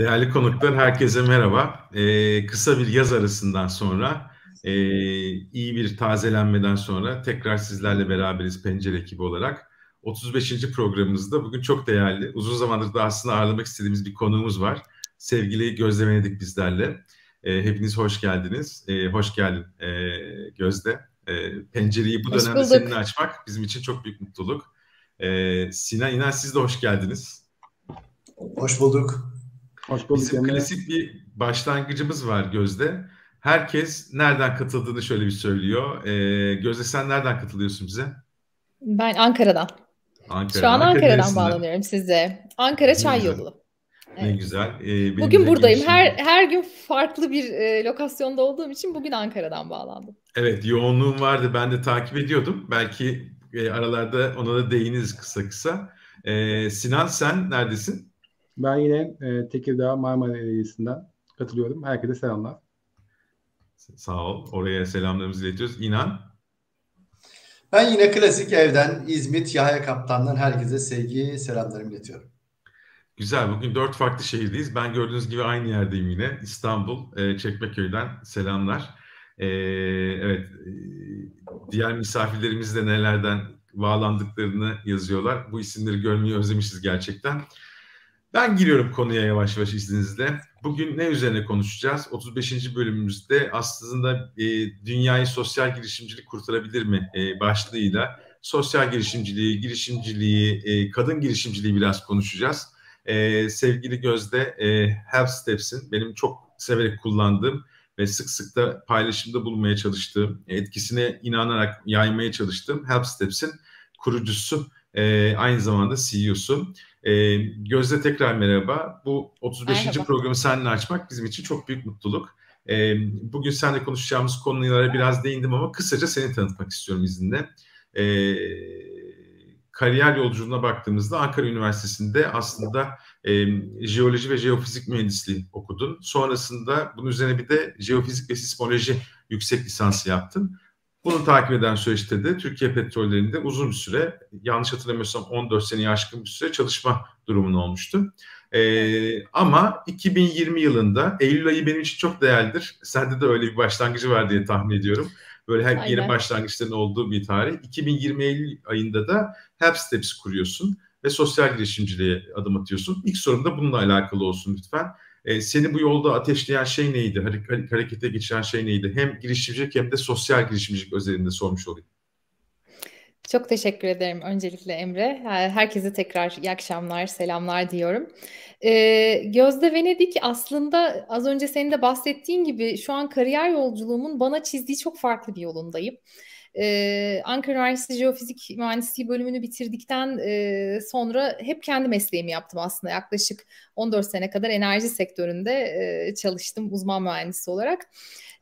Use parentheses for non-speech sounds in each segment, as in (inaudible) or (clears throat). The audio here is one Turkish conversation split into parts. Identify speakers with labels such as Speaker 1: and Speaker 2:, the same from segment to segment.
Speaker 1: Değerli konuklar, herkese merhaba. Ee, kısa bir yaz arasından sonra, e, iyi bir tazelenmeden sonra tekrar sizlerle beraberiz Pencere ekibi olarak. 35. programımızda bugün çok değerli, uzun zamandır da aslında ağırlamak istediğimiz bir konuğumuz var. Sevgili Gözde Venedik bizlerle. E, hepiniz hoş geldiniz. E, hoş geldin e, Gözde. E, pencereyi bu dönemde seninle açmak bizim için çok büyük mutluluk. E, Sinan İnan siz de hoş geldiniz.
Speaker 2: Hoş bulduk.
Speaker 1: Hoş bulduk. Bizim Emre. klasik bir başlangıcımız var Gözde. Herkes nereden katıldığını şöyle bir söylüyor. Ee, Gözde sen nereden katılıyorsun bize?
Speaker 3: Ben Ankara'dan. Ankara. Şu an Ankara Ankara'dan neresinden? bağlanıyorum size. Ankara Çay Yolu.
Speaker 1: Evet. Ne güzel.
Speaker 3: Ee, bugün buradayım. Her her gün farklı bir e, lokasyonda olduğum için bugün Ankara'dan bağlandım.
Speaker 1: Evet, yoğunluğum vardı. Ben de takip ediyordum. Belki e, aralarda ona da değiniriz kısa kısa. E, Sinan sen neredesin?
Speaker 4: Ben yine e, Tekirdağ Marmara Belediyesi'nden katılıyorum. Herkese selamlar.
Speaker 1: Sağ ol. Oraya selamlarımızı iletiyoruz. İnan.
Speaker 2: Ben yine klasik evden İzmit Yahya Kaptan'dan herkese sevgi selamlarımı iletiyorum.
Speaker 1: Güzel. Bugün dört farklı şehirdeyiz. Ben gördüğünüz gibi aynı yerdeyim yine. İstanbul, e, Çekmeköy'den selamlar. E, evet, e, diğer misafirlerimiz de nelerden bağlandıklarını yazıyorlar. Bu isimleri görmeyi özlemişiz gerçekten. Ben giriyorum konuya yavaş yavaş izninizle. Bugün ne üzerine konuşacağız? 35. bölümümüzde aslında e, dünyayı sosyal girişimcilik kurtarabilir mi e, başlığıyla sosyal girişimciliği, girişimciliği, e, kadın girişimciliği biraz konuşacağız. E, sevgili Gözde, e, Help Steps'in benim çok severek kullandığım ve sık sık da paylaşımda bulunmaya çalıştığım, etkisine inanarak yaymaya çalıştığım Help Steps'in kurucusu, e, aynı zamanda CEO'su. E, Gözde tekrar merhaba. Bu 35. Merhaba. programı seninle açmak bizim için çok büyük mutluluk. E, bugün seninle konuşacağımız konulara biraz değindim ama kısaca seni tanıtmak istiyorum izninle. E, kariyer yolculuğuna baktığımızda Ankara Üniversitesi'nde aslında e, jeoloji ve jeofizik mühendisliği okudun. Sonrasında bunun üzerine bir de jeofizik ve sismoloji yüksek lisansı yaptın. Bunu takip eden süreçte de Türkiye Petrollerinde uzun bir süre, yanlış hatırlamıyorsam 14 seneye aşkın bir süre çalışma durumun olmuştu. Ee, ama 2020 yılında, Eylül ayı benim için çok değerlidir. Sende de öyle bir başlangıcı var diye tahmin ediyorum. Böyle hep yeni başlangıçların olduğu bir tarih. 2020 Eylül ayında da Help Steps kuruyorsun ve sosyal girişimciliğe adım atıyorsun. İlk sorum da bununla alakalı olsun lütfen. E, seni bu yolda ateşleyen şey neydi? Harekete geçiren şey neydi? Hem girişimcilik hem de sosyal girişimcilik özelinde sormuş olayım.
Speaker 3: Çok teşekkür ederim öncelikle Emre. Herkese tekrar iyi akşamlar, selamlar diyorum. Ee, Gözde Venedik aslında az önce senin de bahsettiğin gibi şu an kariyer yolculuğumun bana çizdiği çok farklı bir yolundayım. Ee, Ankara Üniversitesi Jeofizik Mühendisliği bölümünü bitirdikten e, sonra hep kendi mesleğimi yaptım aslında. Yaklaşık 14 sene kadar enerji sektöründe e, çalıştım uzman mühendisi olarak.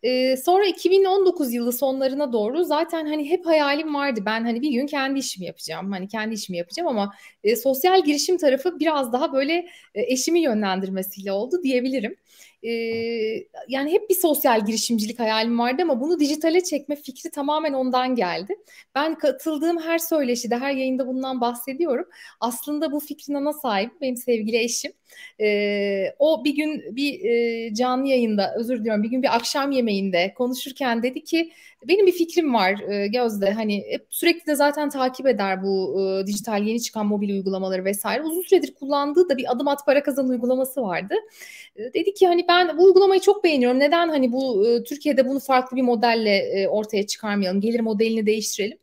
Speaker 3: E, sonra 2019 yılı sonlarına doğru zaten hani hep hayalim vardı. Ben hani bir gün kendi işimi yapacağım. Hani kendi işimi yapacağım ama e, sosyal girişim tarafı biraz daha böyle e, eşimi yönlendirmesiyle oldu diyebilirim e, yani hep bir sosyal girişimcilik hayalim vardı ama bunu dijitale çekme fikri tamamen ondan geldi. Ben katıldığım her söyleşide, her yayında bundan bahsediyorum. Aslında bu fikrin ana sahibi benim sevgili eşim. E, o bir gün bir e, canlı yayında, özür diliyorum, bir gün bir akşam yemeğinde konuşurken dedi ki benim bir fikrim var e, Gözde. Hani hep sürekli de zaten takip eder bu e, dijital yeni çıkan mobil uygulamaları vesaire. Uzun süredir kullandığı da bir adım at para kazan uygulaması vardı. E, dedi ki hani ben bu uygulamayı çok beğeniyorum. Neden hani bu Türkiye'de bunu farklı bir modelle ortaya çıkarmayalım? Gelir modelini değiştirelim.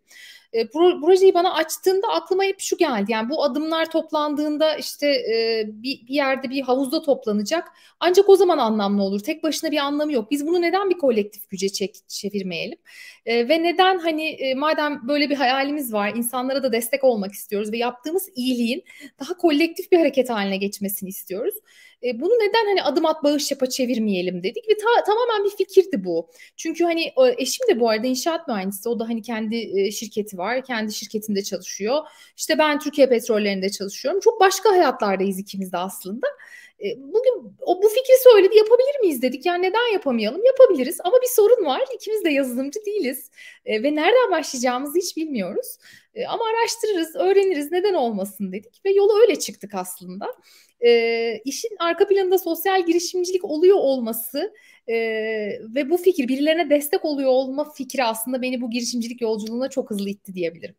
Speaker 3: E, projeyi bana açtığında aklıma hep şu geldi. Yani bu adımlar toplandığında işte e, bir, bir yerde bir havuzda toplanacak. Ancak o zaman anlamlı olur. Tek başına bir anlamı yok. Biz bunu neden bir kolektif güce çek, çevirmeyelim? E, ve neden hani e, madem böyle bir hayalimiz var, insanlara da destek olmak istiyoruz ve yaptığımız iyiliğin daha kolektif bir hareket haline geçmesini istiyoruz. E, bunu neden hani adım at bağış yapa çevirmeyelim dedik ve ta, tamamen bir fikirdi bu. Çünkü hani eşim de bu arada inşaat mühendisi. O da hani kendi e, şirketi var. Kendi şirketinde çalışıyor. İşte ben Türkiye Petrollerinde çalışıyorum. Çok başka hayatlardayız ikimiz de aslında. E, bugün o bu fikri söyledi yapabilir miyiz dedik. Yani neden yapamayalım? Yapabiliriz ama bir sorun var. İkimiz de yazılımcı değiliz e, ve nereden başlayacağımızı hiç bilmiyoruz. E, ama araştırırız, öğreniriz neden olmasın dedik ve yola öyle çıktık aslında. E, işin arka planında sosyal girişimcilik oluyor olması e, ve bu fikir birilerine destek oluyor olma fikri aslında beni bu girişimcilik yolculuğuna çok hızlı itti diyebilirim.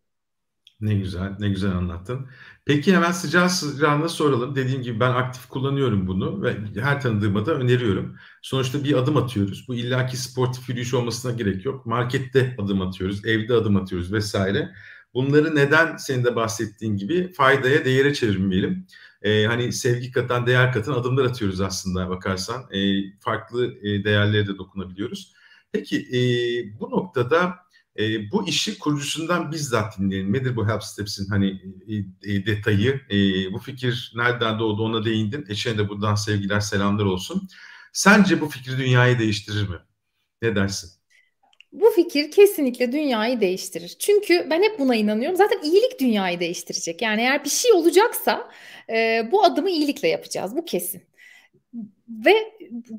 Speaker 1: Ne güzel, ne güzel anlattın. Peki hemen sıcağı sıcağına soralım. Dediğim gibi ben aktif kullanıyorum bunu ve her tanıdığıma da öneriyorum. Sonuçta bir adım atıyoruz. Bu illaki sportif yürüyüş olmasına gerek yok. Markette adım atıyoruz, evde adım atıyoruz vesaire. Bunları neden senin de bahsettiğin gibi faydaya, değere çevirmeyelim. Ee, hani sevgi katan, değer katan adımlar atıyoruz aslında bakarsan. Ee, farklı e, değerlere de dokunabiliyoruz. Peki e, bu noktada e, bu işi kurucusundan bizzat dinleyelim. Nedir bu Help Steps'in hani e, e, detayı? E, bu fikir nereden doğdu ona değindin. Eşine de buradan sevgiler, selamlar olsun. Sence bu fikir dünyayı değiştirir mi? Ne dersin?
Speaker 3: Bu fikir kesinlikle dünyayı değiştirir. Çünkü ben hep buna inanıyorum. Zaten iyilik dünyayı değiştirecek. Yani eğer bir şey olacaksa e, bu adımı iyilikle yapacağız. Bu kesin. Ve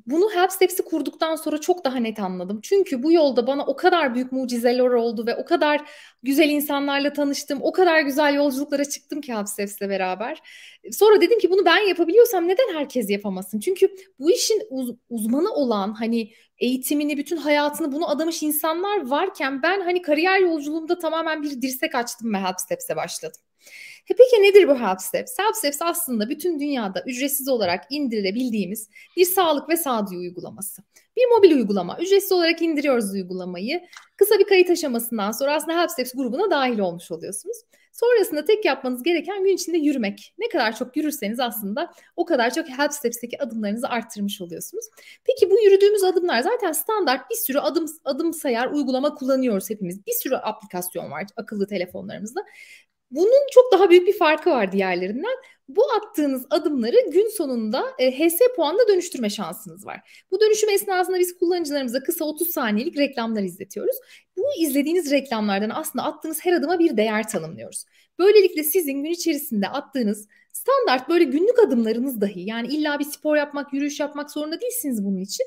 Speaker 3: bunu Help Steps'i kurduktan sonra çok daha net anladım. Çünkü bu yolda bana o kadar büyük mucizeler oldu ve o kadar güzel insanlarla tanıştım. O kadar güzel yolculuklara çıktım ki Help Steps'le beraber. Sonra dedim ki bunu ben yapabiliyorsam neden herkes yapamasın? Çünkü bu işin uz- uzmanı olan hani eğitimini, bütün hayatını bunu adamış insanlar varken ben hani kariyer yolculuğumda tamamen bir dirsek açtım ve Help Steps'e başladım. E peki nedir bu Help Steps? Help Steps aslında bütün dünyada ücretsiz olarak indirilebildiğimiz bir sağlık ve sağduyu uygulaması. Bir mobil uygulama. Ücretsiz olarak indiriyoruz uygulamayı. Kısa bir kayıt aşamasından sonra aslında Help Steps grubuna dahil olmuş oluyorsunuz. Sonrasında tek yapmanız gereken gün içinde yürümek. Ne kadar çok yürürseniz aslında o kadar çok Help Steps'teki adımlarınızı arttırmış oluyorsunuz. Peki bu yürüdüğümüz adımlar zaten standart bir sürü adım adım sayar uygulama kullanıyoruz hepimiz. Bir sürü aplikasyon var akıllı telefonlarımızda. Bunun çok daha büyük bir farkı var diğerlerinden. Bu attığınız adımları gün sonunda e, HS puanına dönüştürme şansınız var. Bu dönüşüm esnasında biz kullanıcılarımıza kısa 30 saniyelik reklamlar izletiyoruz. Bu izlediğiniz reklamlardan aslında attığınız her adıma bir değer tanımlıyoruz. Böylelikle sizin gün içerisinde attığınız standart böyle günlük adımlarınız dahi yani illa bir spor yapmak, yürüyüş yapmak zorunda değilsiniz bunun için.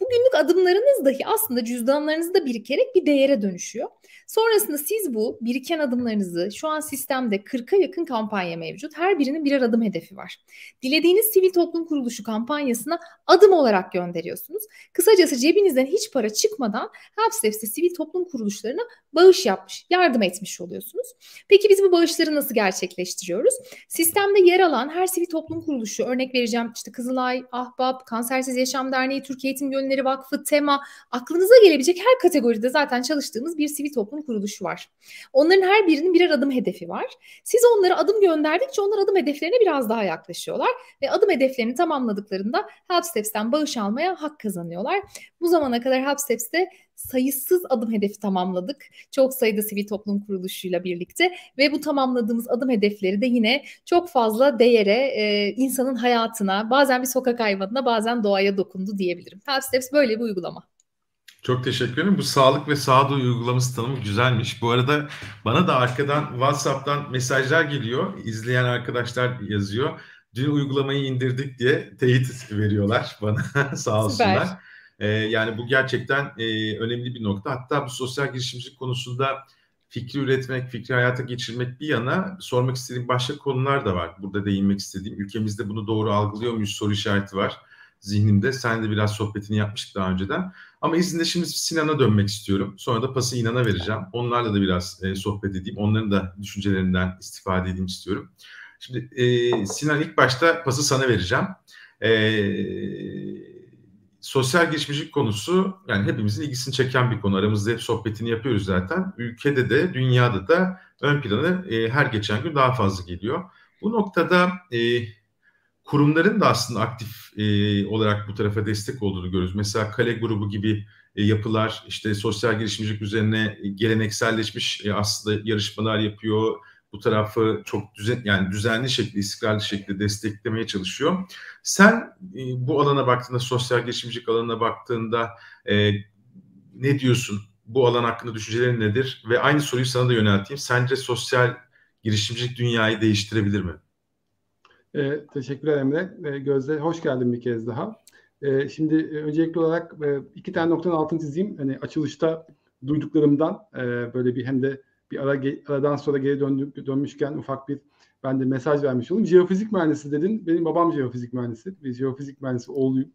Speaker 3: Bu günlük adımlarınız dahi aslında cüzdanlarınızda birikerek bir değere dönüşüyor. Sonrasında siz bu biriken adımlarınızı şu an sistemde 40'a yakın kampanya mevcut. Her birinin birer adım hedefi var. Dilediğiniz sivil toplum kuruluşu kampanyasına adım olarak gönderiyorsunuz. Kısacası cebinizden hiç para çıkmadan Helpsteps'te sivil toplum kuruluşlarına bağış yapmış, yardım etmiş oluyorsunuz. Peki biz bu bağışları nasıl gerçekleştiriyoruz? Sistemde yer alan her sivil toplum kuruluşu, örnek vereceğim işte Kızılay, Ahbap, Kansersiz Yaşam Derneği, Türkiye Eğitim Gönülleri Vakfı, TEMA, aklınıza gelebilecek her kategoride zaten çalıştığımız bir sivil toplum kuruluşu var. Onların her birinin birer adım hedefi var. Siz onlara adım gönderdikçe onlar adım hedeflerine biraz daha yaklaşıyorlar ve adım hedeflerini tamamladıklarında Helpsteps'ten bağış almaya hak kazanıyorlar. Bu zamana kadar Helpsteps'te sayısız adım hedefi tamamladık. Çok sayıda sivil toplum kuruluşuyla birlikte ve bu tamamladığımız adım hedefleri de yine çok fazla değere, e, insanın hayatına, bazen bir sokak hayvanına, bazen doğaya dokundu diyebilirim. Help Steps böyle bir uygulama.
Speaker 1: Çok teşekkür ederim. Bu sağlık ve sağduyu uygulaması tanımı güzelmiş. Bu arada bana da arkadan WhatsApp'tan mesajlar geliyor. İzleyen arkadaşlar yazıyor. Dün uygulamayı indirdik diye teyit (laughs) veriyorlar bana. (laughs) Sağ olsunlar. Süper. E, yani bu gerçekten e, önemli bir nokta. Hatta bu sosyal girişimcilik konusunda fikri üretmek, fikri hayata geçirmek bir yana sormak istediğim başka konular da var. Burada değinmek istediğim. Ülkemizde bunu doğru algılıyor muyuz soru işareti var zihnimde. Sen de biraz sohbetini yapmıştık daha önceden. Ama izinde şimdi Sinan'a dönmek istiyorum. Sonra da pası İnan'a vereceğim. Onlarla da biraz e, sohbet edeyim. Onların da düşüncelerinden istifade edeyim istiyorum. Şimdi e, Sinan ilk başta pası sana vereceğim. Eee sosyal girişimcilik konusu yani hepimizin ilgisini çeken bir konu. Aramızda hep sohbetini yapıyoruz zaten. Ülkede de dünyada da ön planı e, her geçen gün daha fazla geliyor. Bu noktada e, kurumların da aslında aktif e, olarak bu tarafa destek olduğunu görüyoruz. Mesela Kale grubu gibi e, yapılar işte sosyal girişimcilik üzerine gelenekselleşmiş e, aslında yarışmalar yapıyor bu tarafı çok düzen yani düzenli şekilde, istikrarlı şekilde desteklemeye çalışıyor. Sen e, bu alana baktığında, sosyal girişimcilik alanına baktığında e, ne diyorsun? Bu alan hakkında düşüncelerin nedir? Ve aynı soruyu sana da yönelteyim. Sence sosyal girişimcilik dünyayı değiştirebilir mi?
Speaker 4: E, teşekkürler Emre. E, Gözde hoş geldin bir kez daha. E, şimdi e, öncelikli olarak e, iki tane noktanın altını çizeyim. Hani açılışta duyduklarımdan e, böyle bir hem de bir ara aradan sonra geri döndük, dönmüşken ufak bir ben de mesaj vermiş olayım. Jeofizik mühendisi dedin. Benim babam jeofizik mühendisi. Bir jeofizik mühendisi oğluyum.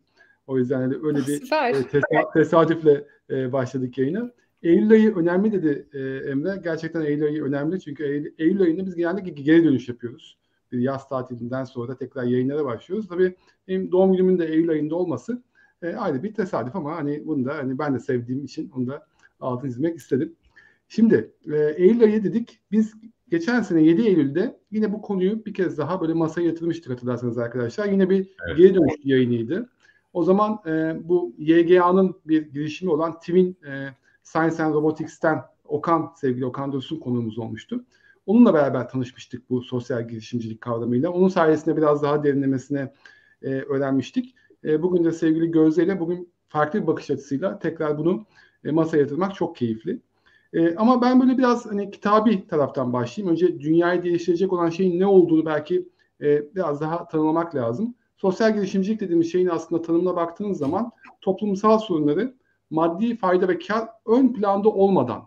Speaker 4: O yüzden de öyle bir (laughs) e, tesa- tesadüfle e, başladık yayına. Eylül ayı önemli dedi e, Emre. Gerçekten Eylül ayı önemli çünkü Eylül, Eylül ayında biz genellikle geri dönüş yapıyoruz. Bir yaz tatilinden sonra tekrar yayınlara başlıyoruz. Tabii benim doğum günümün de Eylül ayında olması e, ayrı bir tesadüf ama hani bunu da hani ben de sevdiğim için onu da altını çizmek istedim. Şimdi e, Eylül ayı dedik. Biz geçen sene 7 Eylül'de yine bu konuyu bir kez daha böyle masaya yatırmıştık hatırlarsanız arkadaşlar. Yine bir evet. geri dönüş yayınıydı. O zaman e, bu YGA'nın bir girişimi olan Twin e, Science and Robotics'ten Okan, sevgili Okan Dursun konuğumuz olmuştu. Onunla beraber tanışmıştık bu sosyal girişimcilik kavramıyla. Onun sayesinde biraz daha derinlemesine e, öğrenmiştik. E, bugün de sevgili Gözde ile bugün farklı bir bakış açısıyla tekrar bunu e, masaya yatırmak çok keyifli. E, ama ben böyle biraz hani kitabi taraftan başlayayım. Önce dünyayı değiştirecek olan şeyin ne olduğunu belki e, biraz daha tanımlamak lazım. Sosyal girişimcilik dediğimiz şeyin aslında tanımına baktığınız zaman toplumsal sorunları maddi fayda ve kar ön planda olmadan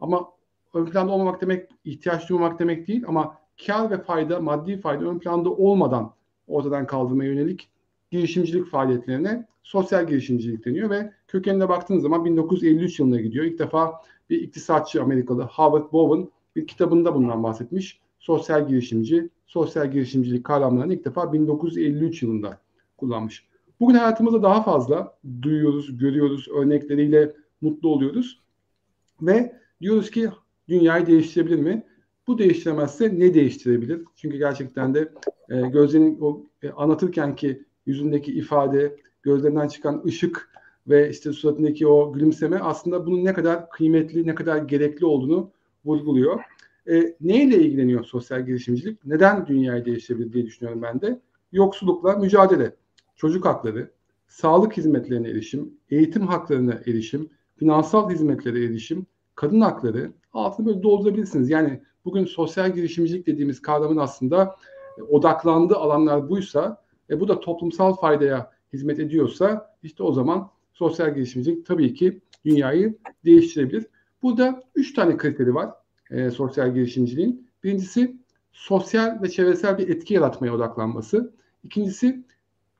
Speaker 4: ama ön planda olmamak demek ihtiyaç duymamak demek değil ama kar ve fayda, maddi fayda ön planda olmadan ortadan kaldırmaya yönelik girişimcilik faaliyetlerine sosyal girişimcilik deniyor ve kökenine baktığınız zaman 1953 yılına gidiyor. İlk defa bir iktisatçı Amerikalı Howard Bowen bir kitabında bundan bahsetmiş. Sosyal girişimci, sosyal girişimcilik kavramlarını ilk defa 1953 yılında kullanmış. Bugün hayatımızda daha fazla duyuyoruz, görüyoruz, örnekleriyle mutlu oluyoruz. Ve diyoruz ki dünyayı değiştirebilir mi? Bu değiştiremezse ne değiştirebilir? Çünkü gerçekten de e, Gözde'nin o e, anlatırken ki yüzündeki ifade, gözlerinden çıkan ışık ve işte suratındaki o gülümseme aslında bunun ne kadar kıymetli, ne kadar gerekli olduğunu vurguluyor. E, neyle ilgileniyor sosyal girişimcilik? Neden dünyayı değiştirebilir diye düşünüyorum ben de. Yoksullukla mücadele, çocuk hakları, sağlık hizmetlerine erişim, eğitim haklarına erişim, finansal hizmetlere erişim, kadın hakları altını böyle doldurabilirsiniz. Yani bugün sosyal girişimcilik dediğimiz kavramın aslında odaklandığı alanlar buysa e, bu da toplumsal faydaya hizmet ediyorsa işte o zaman sosyal girişimcilik tabii ki dünyayı değiştirebilir. Burada üç tane kriteri var e, sosyal girişimciliğin. Birincisi sosyal ve çevresel bir etki yaratmaya odaklanması. İkincisi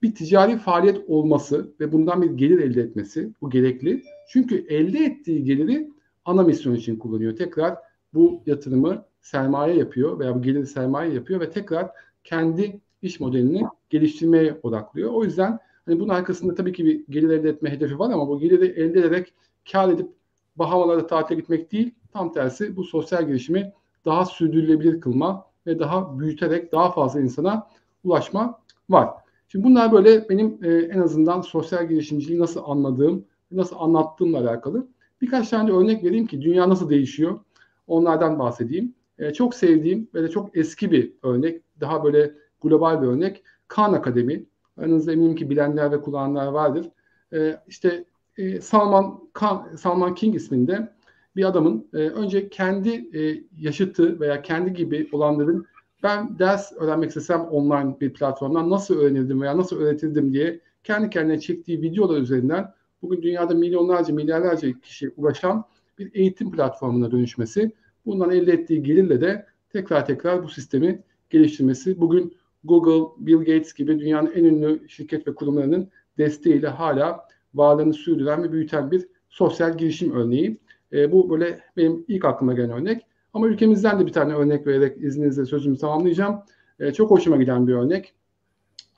Speaker 4: bir ticari faaliyet olması ve bundan bir gelir elde etmesi. Bu gerekli. Çünkü elde ettiği geliri ana misyon için kullanıyor. Tekrar bu yatırımı sermaye yapıyor veya bu geliri sermaye yapıyor ve tekrar kendi iş modelini geliştirmeye odaklıyor. O yüzden hani bunun arkasında tabii ki bir gelir elde etme hedefi var ama bu geliri elde ederek kar edip Bahamalarda tatile gitmek değil, tam tersi bu sosyal girişimi daha sürdürülebilir kılma ve daha büyüterek daha fazla insana ulaşma var. Şimdi bunlar böyle benim e, en azından sosyal girişimciliği nasıl anladığım, nasıl anlattığımla alakalı. Birkaç tane de örnek vereyim ki dünya nasıl değişiyor onlardan bahsedeyim. E, çok sevdiğim ve de çok eski bir örnek, daha böyle global bir örnek. Khan Akademi. Aranızda eminim ki bilenler ve kullananlar vardır. E, işte e, Salman Khan, Salman King isminde bir adamın e, önce kendi e, yaşıtı veya kendi gibi olanların ben ders öğrenmek istesem online bir platformdan nasıl öğrenirdim veya nasıl öğretirdim diye kendi kendine çektiği videolar üzerinden bugün dünyada milyonlarca milyarlarca kişi ulaşan bir eğitim platformuna dönüşmesi bundan elde ettiği gelirle de tekrar tekrar bu sistemi geliştirmesi bugün Google, Bill Gates gibi dünyanın en ünlü şirket ve kurumlarının desteğiyle hala varlığını sürdüren ve büyüten bir sosyal girişim örneği. E, bu böyle benim ilk aklıma gelen örnek. Ama ülkemizden de bir tane örnek vererek izninizle sözümü tamamlayacağım. E, çok hoşuma giden bir örnek.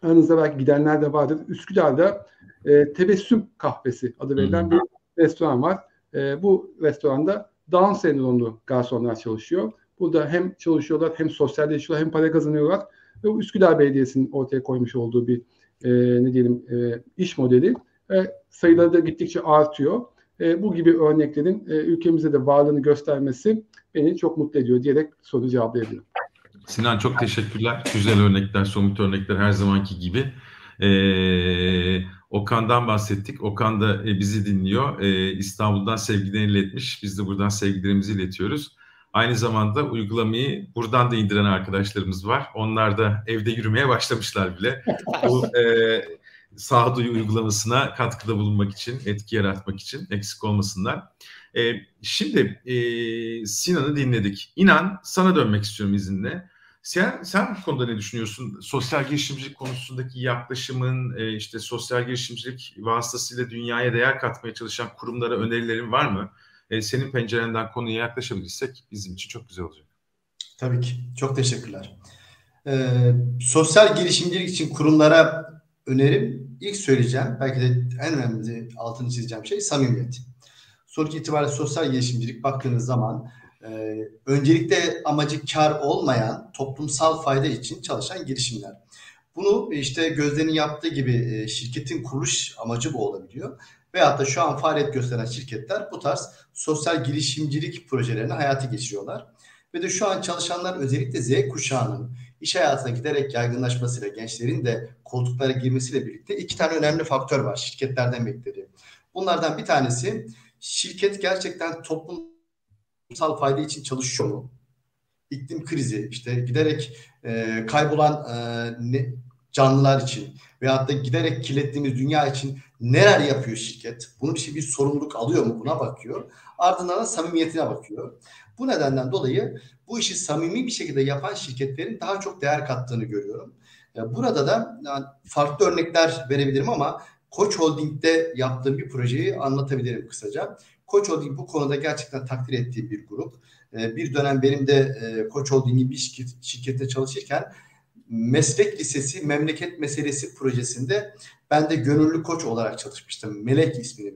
Speaker 4: Aranızda belki gidenler de vardır. Üsküdar'da e, Tebessüm Kahvesi adı verilen hmm. bir restoran var. E, bu restoranda Down sendromlu garsonlar çalışıyor. Burada hem çalışıyorlar hem sosyalleşiyorlar hem para kazanıyorlar. Ve Üsküdar Belediyesi'nin ortaya koymuş olduğu bir e, ne diyelim e, iş modeli. E, sayıları da gittikçe artıyor. E, bu gibi örneklerin e, ülkemizde de varlığını göstermesi beni çok mutlu ediyor diyerek soru cevaplayabilirim.
Speaker 1: Sinan çok teşekkürler. Güzel örnekler, somut örnekler her zamanki gibi. Ee, Okan'dan bahsettik. Okan da e, bizi dinliyor. E, İstanbul'dan sevgilerini iletmiş. Biz de buradan sevgilerimizi iletiyoruz. Aynı zamanda uygulamayı buradan da indiren arkadaşlarımız var. Onlar da evde yürümeye başlamışlar bile. (laughs) Bu e, sağduyu uygulamasına katkıda bulunmak için, etki yaratmak için eksik olmasınlar. E, şimdi e, Sinan'ı dinledik. İnan sana dönmek istiyorum izinle. Sen, sen bu konuda ne düşünüyorsun? Sosyal girişimcilik konusundaki yaklaşımın, e, işte sosyal girişimcilik vasıtasıyla dünyaya değer katmaya çalışan kurumlara önerilerin var mı? E, senin pencerenden konuya yaklaşabilirsek bizim için çok güzel olacak.
Speaker 2: Tabii ki. Çok teşekkürler. Ee, sosyal girişimcilik için kurumlara önerim ilk söyleyeceğim belki de en önemli altını çizeceğim şey samimiyet. Sonuç itibariyle sosyal girişimcilik baktığınız zaman e, öncelikle amacı kar olmayan toplumsal fayda için çalışan girişimler. Bunu işte Gözde'nin yaptığı gibi e, şirketin kuruluş amacı bu olabiliyor. Veyahut da şu an faaliyet gösteren şirketler bu tarz sosyal girişimcilik projelerini hayata geçiriyorlar. Ve de şu an çalışanlar özellikle Z kuşağının iş hayatına giderek yaygınlaşmasıyla gençlerin de koltuklara girmesiyle birlikte iki tane önemli faktör var şirketlerden beklediği. Bunlardan bir tanesi şirket gerçekten toplumsal fayda için çalışıyor mu? İklim krizi, işte giderek e, kaybolan e, ne, canlılar için veyahut da giderek kirlettiğimiz dünya için neler yapıyor şirket? Bunu bir şey bir sorumluluk alıyor mu? Buna bakıyor. Ardından da samimiyetine bakıyor. Bu nedenden dolayı bu işi samimi bir şekilde yapan şirketlerin daha çok değer kattığını görüyorum. Burada da yani farklı örnekler verebilirim ama Koç Holding'de yaptığım bir projeyi anlatabilirim kısaca. Koç Holding bu konuda gerçekten takdir ettiğim bir grup. Ee, bir dönem benim de e, Koç Holding'in bir şirkette çalışırken meslek lisesi memleket meselesi projesinde ben de gönüllü koç olarak çalışmıştım. Melek ismini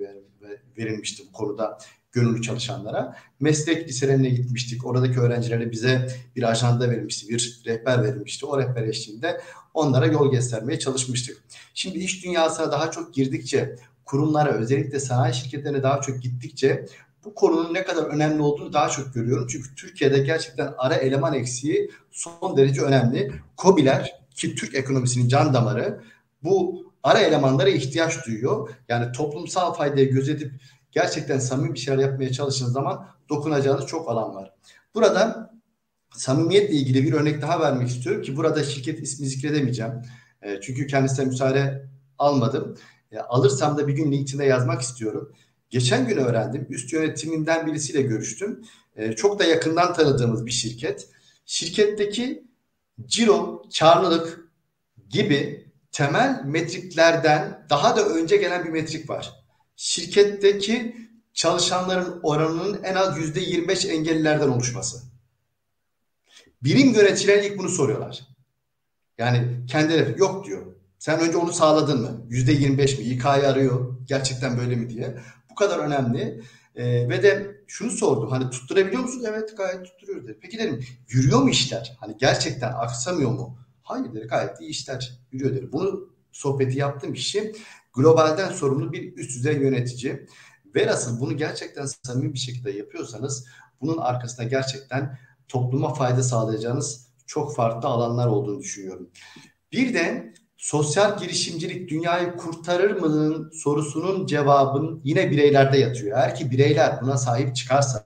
Speaker 2: verilmişti bu konuda gönüllü çalışanlara. Meslek liselerine gitmiştik. Oradaki öğrencilere bize bir ajanda verilmişti, bir rehber verilmişti. O rehber eşliğinde onlara yol göstermeye çalışmıştık. Şimdi iş dünyasına daha çok girdikçe, kurumlara özellikle sanayi şirketlerine daha çok gittikçe bu konunun ne kadar önemli olduğunu daha çok görüyorum. Çünkü Türkiye'de gerçekten ara eleman eksiği son derece önemli. KOBİ'ler ki Türk ekonomisinin can damarı bu ara elemanlara ihtiyaç duyuyor. Yani toplumsal faydayı gözetip gerçekten samimi bir şeyler yapmaya çalıştığınız zaman dokunacağınız çok alan var. Burada samimiyetle ilgili bir örnek daha vermek istiyorum ki burada şirket ismi zikredemeyeceğim. E, çünkü kendisine müsaade almadım. E, alırsam da bir gün LinkedIn'de yazmak istiyorum. Geçen gün öğrendim. Üst yönetiminden birisiyle görüştüm. E, çok da yakından tanıdığımız bir şirket. Şirketteki ciro, karlılık gibi temel metriklerden daha da önce gelen bir metrik var şirketteki çalışanların oranının en az yüzde 25 engellilerden oluşması. Birim yöneticiler ilk bunu soruyorlar. Yani kendileri yok diyor. Sen önce onu sağladın mı? Yüzde 25 mi? İK'yı arıyor. Gerçekten böyle mi diye. Bu kadar önemli. Ee, ve de şunu sordu. Hani tutturabiliyor musun? Evet gayet tutturuyoruz dedi. Peki dedim yürüyor mu işler? Hani gerçekten aksamıyor mu? Hayır dedi gayet iyi işler yürüyor dedi. Bunu sohbeti yaptığım kişi globalden sorumlu bir üst düzey yönetici. Velhasıl bunu gerçekten samimi bir şekilde yapıyorsanız bunun arkasında gerçekten topluma fayda sağlayacağınız çok farklı alanlar olduğunu düşünüyorum. Bir de sosyal girişimcilik dünyayı kurtarır mı'nın sorusunun cevabın yine bireylerde yatıyor. Eğer ki bireyler buna sahip çıkarsa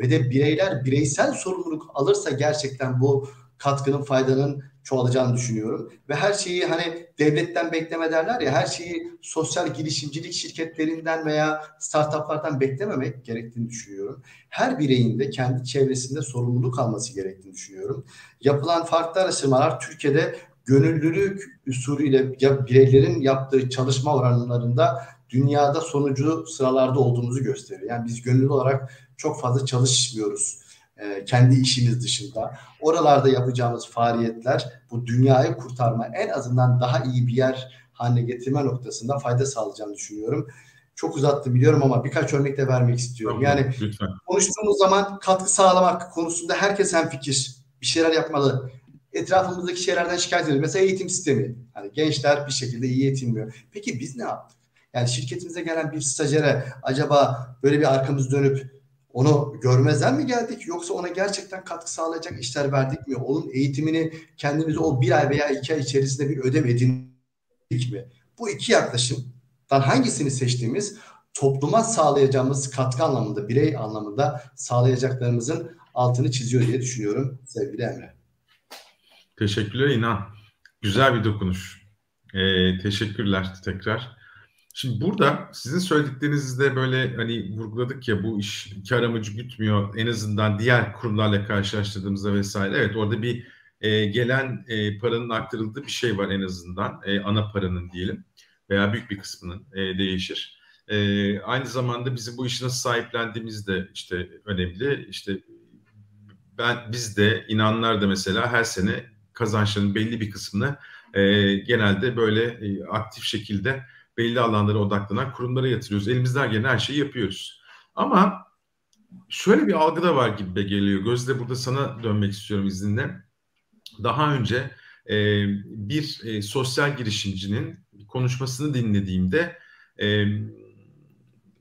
Speaker 2: ve de bireyler bireysel sorumluluk alırsa gerçekten bu katkının faydanın çoğalacağını düşünüyorum. Ve her şeyi hani devletten bekleme derler ya her şeyi sosyal girişimcilik şirketlerinden veya startuplardan beklememek gerektiğini düşünüyorum. Her bireyin de kendi çevresinde sorumluluk alması gerektiğini düşünüyorum. Yapılan farklı araştırmalar Türkiye'de gönüllülük usulüyle bireylerin yaptığı çalışma oranlarında dünyada sonucu sıralarda olduğumuzu gösteriyor. Yani biz gönüllü olarak çok fazla çalışmıyoruz e, kendi işimiz dışında. Oralarda yapacağımız faaliyetler bu dünyayı kurtarma en azından daha iyi bir yer haline getirme noktasında fayda sağlayacağını düşünüyorum. Çok uzattı biliyorum ama birkaç örnek de vermek istiyorum. Tamam, yani lütfen. konuştuğumuz zaman katkı sağlamak konusunda herkes hem fikir. Bir şeyler yapmalı. Etrafımızdaki şeylerden şikayet ediyoruz. Mesela eğitim sistemi. Hani gençler bir şekilde iyi eğitilmiyor. Peki biz ne yaptık? Yani şirketimize gelen bir stajyere acaba böyle bir arkamız dönüp onu görmezden mi geldik yoksa ona gerçekten katkı sağlayacak işler verdik mi? Onun eğitimini kendimize o bir ay veya iki ay içerisinde bir ödev edindik mi? Bu iki yaklaşımdan hangisini seçtiğimiz topluma sağlayacağımız katkı anlamında, birey anlamında sağlayacaklarımızın altını çiziyor diye düşünüyorum sevgili Emre.
Speaker 1: Teşekkürler İnan. Güzel bir dokunuş. Ee, teşekkürler tekrar. Şimdi burada sizin söylediklerinizde böyle hani vurguladık ya bu iş kar amacı gütmüyor en azından diğer kurumlarla karşılaştırdığımızda vesaire. Evet orada bir e, gelen e, paranın aktarıldığı bir şey var en azından e, ana paranın diyelim veya büyük bir kısmının e, değişir. E, aynı zamanda bizim bu işi nasıl sahiplendiğimiz de işte önemli. İşte ben biz de inanlar da mesela her sene kazançlarının belli bir kısmını e, genelde böyle e, aktif şekilde belli alanlara odaklanan kurumlara yatırıyoruz. Elimizden gelen her şeyi yapıyoruz. Ama şöyle bir algı da var gibi geliyor. Gözde burada sana dönmek istiyorum izninle. Daha önce e, bir e, sosyal girişimcinin konuşmasını dinlediğimde e,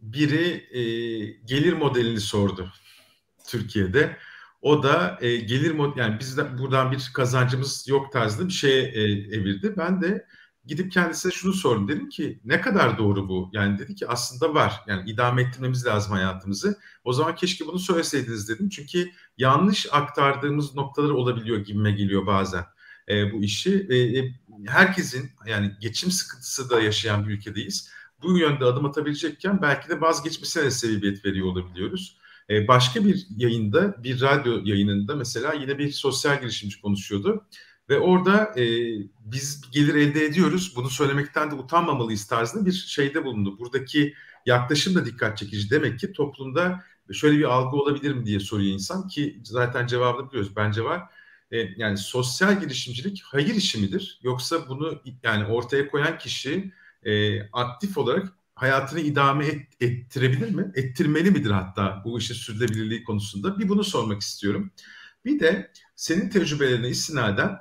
Speaker 1: biri e, gelir modelini sordu Türkiye'de. O da e, gelir mod yani biz de buradan bir kazancımız yok tarzında bir şeye e, evirdi. Ben de gidip kendisine şunu sordum. Dedim ki ne kadar doğru bu? Yani dedi ki aslında var. Yani idame ettirmemiz lazım hayatımızı. O zaman keşke bunu söyleseydiniz dedim. Çünkü yanlış aktardığımız noktalar olabiliyor gibime geliyor bazen e, bu işi. E, e, herkesin yani geçim sıkıntısı da yaşayan bir ülkedeyiz. Bu yönde adım atabilecekken belki de vazgeçmesine de sebebiyet veriyor olabiliyoruz. E, başka bir yayında, bir radyo yayınında mesela yine bir sosyal girişimci konuşuyordu. Ve orada e, biz gelir elde ediyoruz, bunu söylemekten de utanmamalıyız tarzında bir şeyde bulundu. Buradaki yaklaşım da dikkat çekici. Demek ki toplumda şöyle bir algı olabilir mi diye soruyor insan ki zaten cevabını biliyoruz. Bence var. E, yani sosyal girişimcilik hayır işi midir? Yoksa bunu yani ortaya koyan kişi e, aktif olarak hayatını idame et, ettirebilir mi? Ettirmeli midir hatta bu işin sürdürülebilirliği konusunda? Bir bunu sormak istiyorum. Bir de senin tecrübelerine istinaden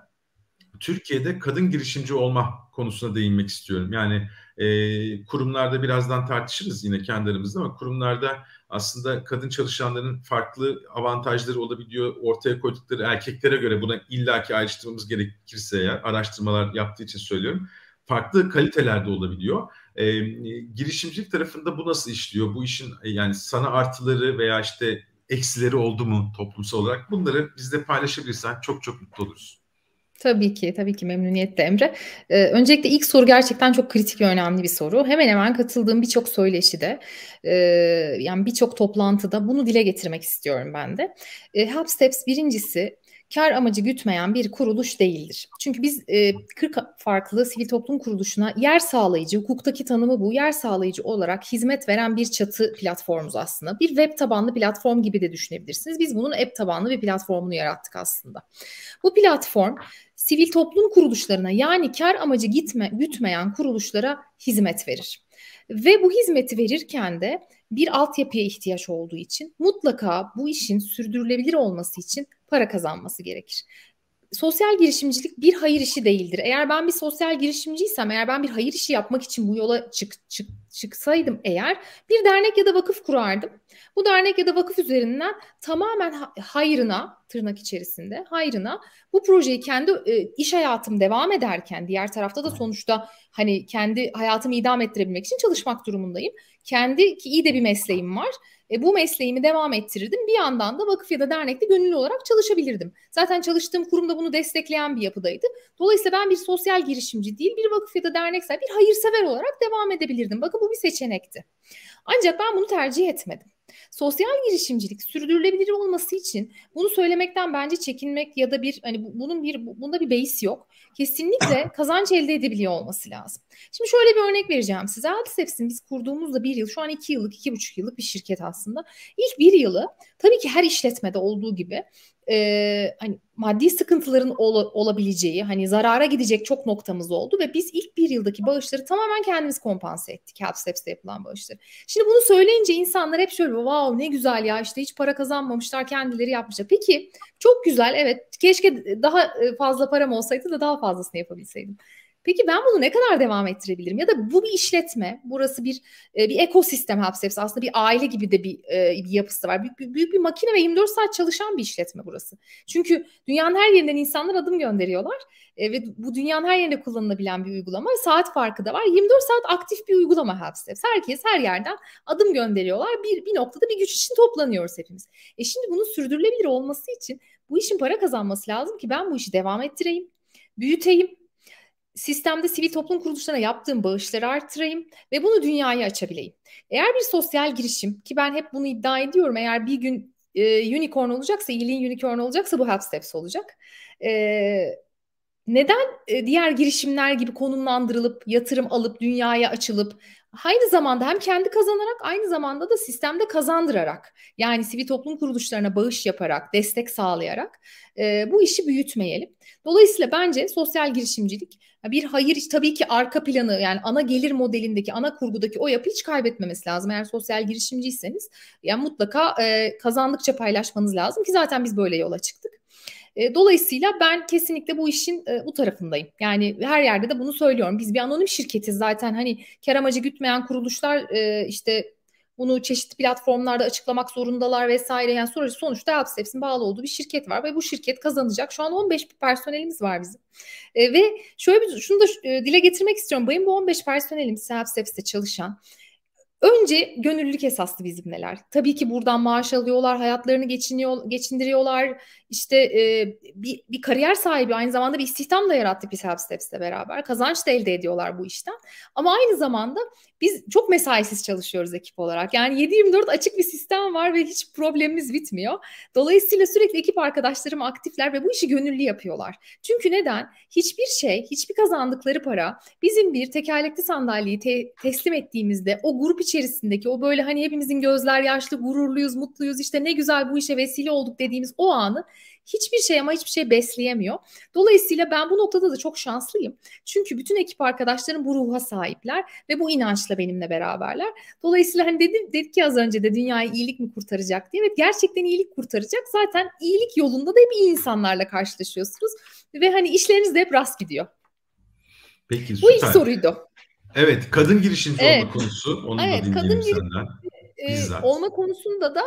Speaker 1: Türkiye'de kadın girişimci olma konusuna değinmek istiyorum. Yani e, kurumlarda birazdan tartışırız yine kendi aramızda ama kurumlarda aslında kadın çalışanların farklı avantajları olabiliyor. Ortaya koydukları erkeklere göre buna illaki ayrıştırmamız gerekirse eğer araştırmalar yaptığı için söylüyorum. Farklı kalitelerde olabiliyor. E, girişimcilik tarafında bu nasıl işliyor? Bu işin yani sana artıları veya işte eksileri oldu mu toplumsal olarak? Bunları bizle paylaşabilirsen çok çok mutlu oluruz.
Speaker 3: Tabii ki, tabii ki memnuniyetle Emre. Ee, öncelikle ilk soru gerçekten çok kritik ve önemli bir soru. Hemen hemen katıldığım birçok söyleşide, e, yani birçok toplantıda bunu dile getirmek istiyorum ben de. E, Help Steps birincisi kar amacı gütmeyen bir kuruluş değildir. Çünkü biz e, 40 farklı sivil toplum kuruluşuna yer sağlayıcı, hukuktaki tanımı bu, yer sağlayıcı olarak hizmet veren bir çatı platformumuz aslında. Bir web tabanlı platform gibi de düşünebilirsiniz. Biz bunun app tabanlı bir platformunu yarattık aslında. Bu platform sivil toplum kuruluşlarına yani kar amacı gitme, gütmeyen kuruluşlara hizmet verir. Ve bu hizmeti verirken de bir altyapıya ihtiyaç olduğu için mutlaka bu işin sürdürülebilir olması için para kazanması gerekir. Sosyal girişimcilik bir hayır işi değildir. Eğer ben bir sosyal girişimciysem, eğer ben bir hayır işi yapmak için bu yola çık, çık, çıksaydım eğer bir dernek ya da vakıf kurardım. Bu dernek ya da vakıf üzerinden tamamen hayrına, tırnak içerisinde hayrına bu projeyi kendi e, iş hayatım devam ederken diğer tarafta da sonuçta hani kendi hayatımı idam ettirebilmek için çalışmak durumundayım. Kendi ki iyi de bir mesleğim var e, bu mesleğimi devam ettirirdim. Bir yandan da vakıf ya da dernekte gönüllü olarak çalışabilirdim. Zaten çalıştığım kurumda bunu destekleyen bir yapıdaydı. Dolayısıyla ben bir sosyal girişimci değil, bir vakıf ya da dernek sahibi, bir hayırsever olarak devam edebilirdim. Bakın bu bir seçenekti. Ancak ben bunu tercih etmedim. Sosyal girişimcilik sürdürülebilir olması için bunu söylemekten bence çekinmek ya da bir hani bunun bir bunda bir beis yok. Kesinlikle kazanç elde edebiliyor olması lazım. Şimdi şöyle bir örnek vereceğim size. Altiseps'in biz kurduğumuzda bir yıl, şu an iki yıllık, iki buçuk yıllık bir şirket aslında. İlk bir yılı tabii ki her işletmede olduğu gibi e, hani maddi sıkıntıların ol, olabileceği, hani zarara gidecek çok noktamız oldu ve biz ilk bir yıldaki bağışları tamamen kendimiz kompanse ettik. Helpsteps'te yapılan bağışları. Şimdi bunu söyleyince insanlar hep şöyle wow ne güzel ya işte hiç para kazanmamışlar kendileri yapmışlar. Peki çok güzel evet keşke daha fazla param olsaydı da daha fazlasını yapabilseydim. Peki ben bunu ne kadar devam ettirebilirim? Ya da bu bir işletme, burası bir e, bir ekosistem hepsi aslında bir aile gibi de bir, e, bir yapısı var. Büyük, büyük bir makine ve 24 saat çalışan bir işletme burası. Çünkü dünyanın her yerinden insanlar adım gönderiyorlar e, ve bu dünyanın her yerinde kullanılabilen bir uygulama. Saat farkı da var. 24 saat aktif bir uygulama HelpSteps. Herkes her yerden adım gönderiyorlar. Bir, bir noktada bir güç için toplanıyoruz hepimiz. E şimdi bunun sürdürülebilir olması için bu işin para kazanması lazım ki ben bu işi devam ettireyim, büyüteyim sistemde sivil toplum kuruluşlarına yaptığım bağışları arttırayım ve bunu dünyaya açabileyim. Eğer bir sosyal girişim ki ben hep bunu iddia ediyorum eğer bir gün e, unicorn olacaksa, iyiliğin unicorn olacaksa bu Help Steps olacak. E, neden e, diğer girişimler gibi konumlandırılıp, yatırım alıp, dünyaya açılıp aynı zamanda hem kendi kazanarak aynı zamanda da sistemde kazandırarak yani sivil toplum kuruluşlarına bağış yaparak, destek sağlayarak e, bu işi büyütmeyelim. Dolayısıyla bence sosyal girişimcilik bir hayır tabii ki arka planı yani ana gelir modelindeki ana kurgudaki o yapı hiç kaybetmemesi lazım. Eğer sosyal girişimciyseniz yani mutlaka e, kazandıkça paylaşmanız lazım ki zaten biz böyle yola çıktık. Dolayısıyla ben kesinlikle bu işin bu tarafındayım. Yani her yerde de bunu söylüyorum. Biz bir anonim şirketiz zaten hani kar amacı gütmeyen kuruluşlar işte bunu çeşitli platformlarda açıklamak zorundalar vesaire. Yani sonuçta, sonuçta Helpsteps'in bağlı olduğu bir şirket var ve bu şirket kazanacak. Şu an 15 personelimiz var bizim. E, ve şöyle bir şunu da e, dile getirmek istiyorum. Benim bu 15 personelimiz Helpsteps'te çalışan Önce gönüllülük esaslı bizimleler. Tabii ki buradan maaş alıyorlar, hayatlarını geçiniyor, geçindiriyorlar. İşte e, bir, bir kariyer sahibi aynı zamanda bir istihdam da yarattık biz Helpsteps'le beraber. Kazanç da elde ediyorlar bu işten. Ama aynı zamanda biz çok mesaisiz çalışıyoruz ekip olarak. Yani 7-24 açık bir sistem var ve hiç problemimiz bitmiyor. Dolayısıyla sürekli ekip arkadaşlarım aktifler ve bu işi gönüllü yapıyorlar. Çünkü neden? Hiçbir şey, hiçbir kazandıkları para bizim bir tekerlekli sandalyeyi te- teslim ettiğimizde o grup içerisindeki o böyle hani hepimizin gözler yaşlı, gururluyuz, mutluyuz işte ne güzel bu işe vesile olduk dediğimiz o anı hiçbir şey ama hiçbir şey besleyemiyor. Dolayısıyla ben bu noktada da çok şanslıyım. Çünkü bütün ekip arkadaşlarım bu ruha sahipler ve bu inançla benimle beraberler. Dolayısıyla hani dedim dedik ki az önce de dünyayı iyilik mi kurtaracak diye. Evet gerçekten iyilik kurtaracak. Zaten iyilik yolunda da hep iyi insanlarla karşılaşıyorsunuz ve hani işleriniz de hep rast gidiyor.
Speaker 1: Peki
Speaker 3: süper. Bu ilk soruydu.
Speaker 1: Evet, kadın girişimci evet. olma konusu. Onu
Speaker 3: evet,
Speaker 1: da
Speaker 3: kadın
Speaker 1: senden
Speaker 3: e, olma konusunda da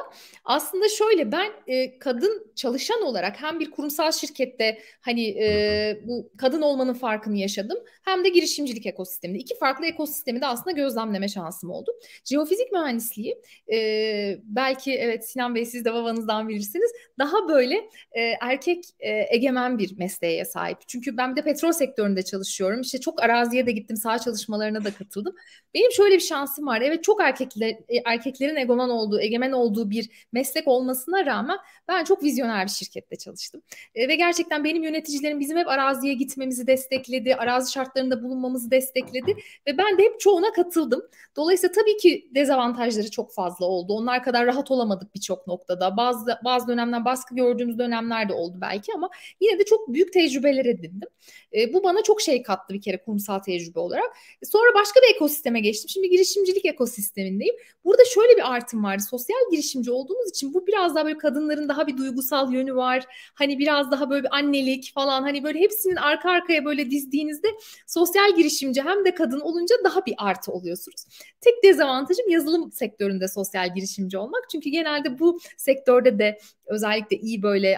Speaker 3: aslında şöyle ben e, kadın çalışan olarak hem bir kurumsal şirkette hani e, bu kadın olmanın farkını yaşadım hem de girişimcilik ekosisteminde iki farklı ekosistemi de aslında gözlemleme şansım oldu. Jeofizik mühendisliği e, belki evet Sinan Bey siz de babanızdan bilirsiniz daha böyle e, erkek e, egemen bir mesleğe sahip. Çünkü ben bir de petrol sektöründe çalışıyorum. İşte çok araziye de gittim, sağ çalışmalarına da katıldım. Benim şöyle bir şansım var. Evet çok erkekler e, erkeklerin egemen olduğu, egemen olduğu bir meslek olmasına rağmen ben çok vizyoner bir şirkette çalıştım. E, ve gerçekten benim yöneticilerim bizim hep araziye gitmemizi destekledi, arazi şartlarında bulunmamızı destekledi ve ben de hep çoğuna katıldım. Dolayısıyla tabii ki dezavantajları çok fazla oldu. Onlar kadar rahat olamadık birçok noktada. Bazı bazı dönemler baskı gördüğümüz dönemler de oldu belki ama yine de çok büyük tecrübeler edindim. E, bu bana çok şey kattı bir kere kurumsal tecrübe olarak. E, sonra başka bir ekosisteme geçtim. Şimdi girişimcilik ekosistemindeyim. Burada şöyle bir artım vardı. Sosyal girişimci olduğumuz için bu biraz daha böyle kadınların daha bir duygusal yönü var. Hani biraz daha böyle bir annelik falan hani böyle hepsinin arka arkaya böyle dizdiğinizde sosyal girişimci hem de kadın olunca daha bir artı oluyorsunuz. Tek dezavantajım yazılım sektöründe sosyal girişimci olmak. Çünkü genelde bu sektörde de özellikle iyi böyle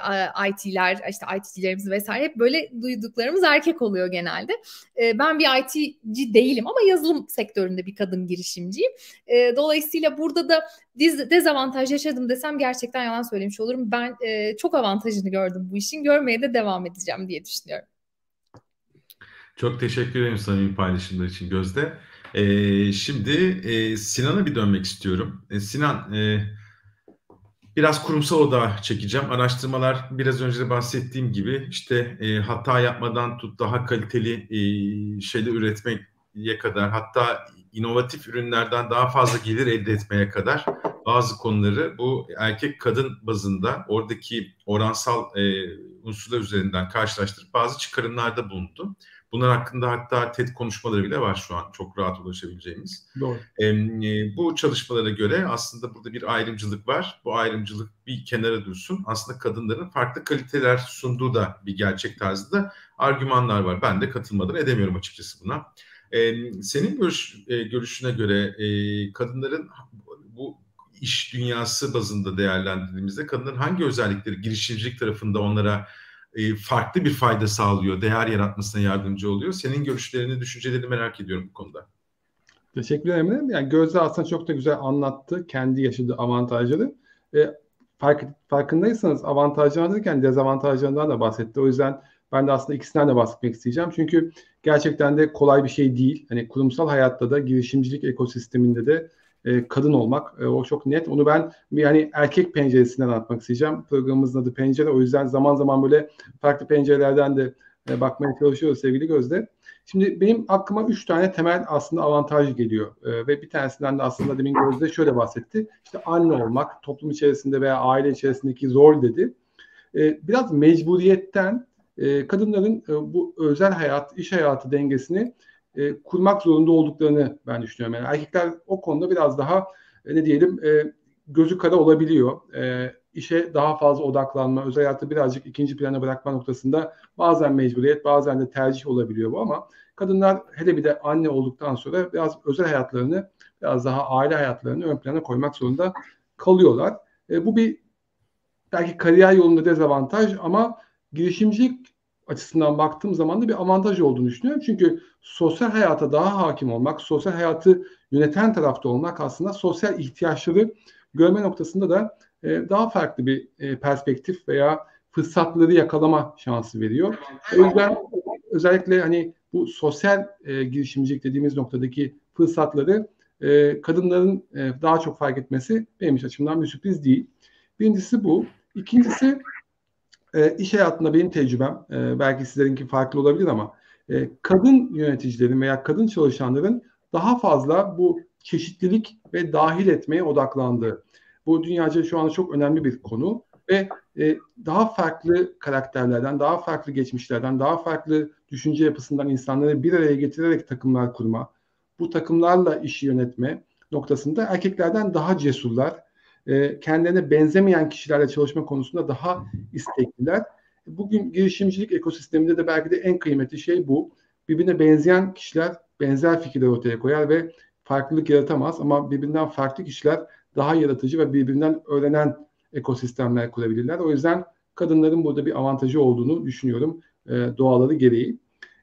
Speaker 3: IT'ler işte IT'cilerimiz vesaire hep böyle duyduklarımız erkek oluyor genelde. Ben bir IT'ci değilim ama yazılım sektöründe bir kadın girişimciyim. Dolayısıyla burada da dezavantaj yaşadım desem gerçekten yalan söylemiş olurum. Ben çok avantajını gördüm bu işin. Görmeye de devam edeceğim diye düşünüyorum.
Speaker 1: Çok teşekkür ederim samimi paylaşımlar için Gözde. Ee, şimdi e, Sinan'a bir dönmek istiyorum. E, Sinan, e, Biraz kurumsal oda çekeceğim. Araştırmalar biraz önce de bahsettiğim gibi işte e, hata yapmadan tut daha kaliteli e, şeyler üretmeye kadar hatta inovatif ürünlerden daha fazla gelir elde etmeye kadar bazı konuları bu erkek kadın bazında oradaki oransal e, unsurlar üzerinden karşılaştırıp bazı çıkarımlarda bulundu. Bunlar hakkında hatta TED konuşmaları bile var şu an çok rahat ulaşabileceğimiz.
Speaker 4: Doğru.
Speaker 1: E, bu çalışmalara göre aslında burada bir ayrımcılık var. Bu ayrımcılık bir kenara dursun. Aslında kadınların farklı kaliteler sunduğu da bir gerçek tarzda argümanlar var. Ben de katılmadan edemiyorum açıkçası buna. E, senin görüş, e, görüşüne göre e, kadınların bu iş dünyası bazında değerlendirdiğimizde kadınların hangi özellikleri girişimcilik tarafında onlara e, farklı bir fayda sağlıyor, değer yaratmasına yardımcı oluyor? Senin görüşlerini, düşüncelerini merak ediyorum bu konuda.
Speaker 4: Teşekkür ederim. Yani Gözde aslında çok da güzel anlattı kendi yaşadığı avantajları. E, fark, farkındaysanız avantajlarından derken dezavantajlarından da bahsetti. O yüzden ben de aslında ikisinden de bahsetmek isteyeceğim. Çünkü gerçekten de kolay bir şey değil. Hani kurumsal hayatta da girişimcilik ekosisteminde de e, kadın olmak e, o çok net. Onu ben yani erkek penceresinden anlatmak isteyeceğim. Programımızın adı pencere. O yüzden zaman zaman böyle farklı pencerelerden de e, bakmaya çalışıyoruz sevgili Gözde. Şimdi benim aklıma üç tane temel aslında avantaj geliyor. E, ve bir tanesinden de aslında demin Gözde şöyle bahsetti. İşte anne olmak, toplum içerisinde veya aile içerisindeki zor dedi. E, biraz mecburiyetten e, kadınların e, bu özel hayat, iş hayatı dengesini e, kurmak zorunda olduklarını ben düşünüyorum. Yani erkekler o konuda biraz daha e, ne diyelim e, gözü kara olabiliyor. E, işe daha fazla odaklanma, özel hayatı birazcık ikinci plana bırakma noktasında bazen mecburiyet, bazen de tercih olabiliyor bu ama kadınlar hele bir de anne olduktan sonra biraz özel hayatlarını, biraz daha aile hayatlarını ön plana koymak zorunda kalıyorlar. E, bu bir belki kariyer yolunda dezavantaj ama girişimcilik açısından baktığım zaman da bir avantaj olduğunu düşünüyorum. Çünkü sosyal hayata daha hakim olmak, sosyal hayatı yöneten tarafta olmak aslında sosyal ihtiyaçları görme noktasında da e, daha farklı bir e, perspektif veya fırsatları yakalama şansı veriyor. O yüzden özellikle hani bu sosyal e, girişimcilik dediğimiz noktadaki fırsatları e, kadınların e, daha çok fark etmesi benim açımdan bir sürpriz değil. Birincisi bu. İkincisi e, iş hayatında benim tecrübem e, belki sizlerinki farklı olabilir ama e, kadın yöneticilerin veya kadın çalışanların daha fazla bu çeşitlilik ve dahil etmeye odaklandığı. Bu dünyaca şu anda çok önemli bir konu ve e, daha farklı karakterlerden, daha farklı geçmişlerden, daha farklı düşünce yapısından insanları bir araya getirerek takımlar kurma, bu takımlarla işi yönetme noktasında erkeklerden daha cesurlar, e, kendilerine benzemeyen kişilerle çalışma konusunda daha istekliler. Bugün girişimcilik ekosisteminde de belki de en kıymetli şey bu. Birbirine benzeyen kişiler benzer fikirler ortaya koyar ve farklılık yaratamaz ama birbirinden farklı kişiler daha yaratıcı ve birbirinden öğrenen ekosistemler kurabilirler. O yüzden kadınların burada bir avantajı olduğunu düşünüyorum e, doğaları gereği.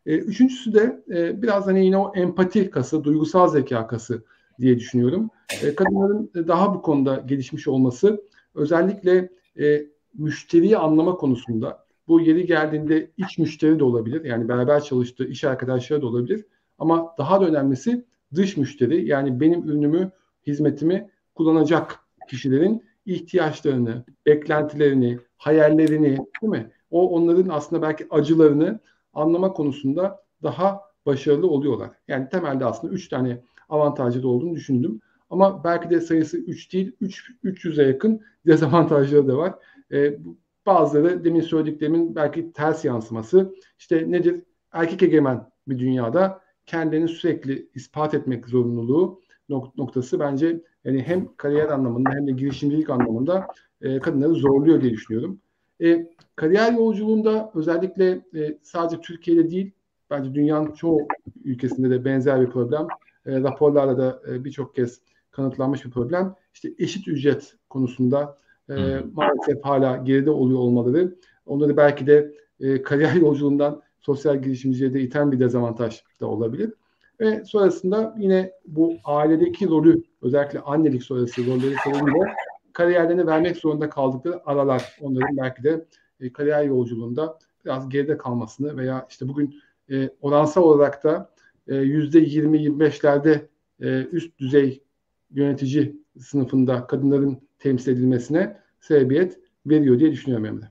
Speaker 4: E, üçüncüsü de e, biraz hani yine o empati kası, duygusal zeka kası diye düşünüyorum. E, kadınların daha bu konuda gelişmiş olması özellikle e, müşteriyi anlama konusunda bu yeri geldiğinde iç müşteri de olabilir. Yani beraber çalıştığı iş arkadaşları da olabilir. Ama daha da önemlisi dış müşteri yani benim ürünümü, hizmetimi kullanacak kişilerin ihtiyaçlarını, beklentilerini, hayallerini değil mi? O onların aslında belki acılarını anlama konusunda daha başarılı oluyorlar. Yani temelde aslında üç tane avantajı da olduğunu düşündüm. Ama belki de sayısı 3 değil, 3 300'e yakın dezavantajları da var. E, bazıları demin söylediklerimin belki ters yansıması. İşte nedir? Erkek egemen bir dünyada kendini sürekli ispat etmek zorunluluğu noktası bence yani hem kariyer anlamında hem de girişimcilik anlamında e, kadınları zorluyor diye düşünüyorum. E, kariyer yolculuğunda özellikle e, sadece Türkiye'de değil bence dünyanın çoğu ülkesinde de benzer bir problem e, raporlarla da e, birçok kez kanıtlanmış bir problem. İşte eşit ücret konusunda e, maalesef hala geride oluyor olmaları. Onları belki de e, kariyer (laughs) yolculuğundan sosyal girişimciliğe de iten bir dezavantaj da olabilir. Ve sonrasında yine bu ailedeki rolü özellikle annelik sonrası rolleri sebebiyle kariyerlerini vermek zorunda kaldıkları aralar onların belki de e, kariyer yolculuğunda biraz geride kalmasını veya işte bugün e, oransal olarak da %20-25'lerde e, üst düzey yönetici sınıfında kadınların temsil edilmesine sebebiyet veriyor diye düşünüyorum Emre.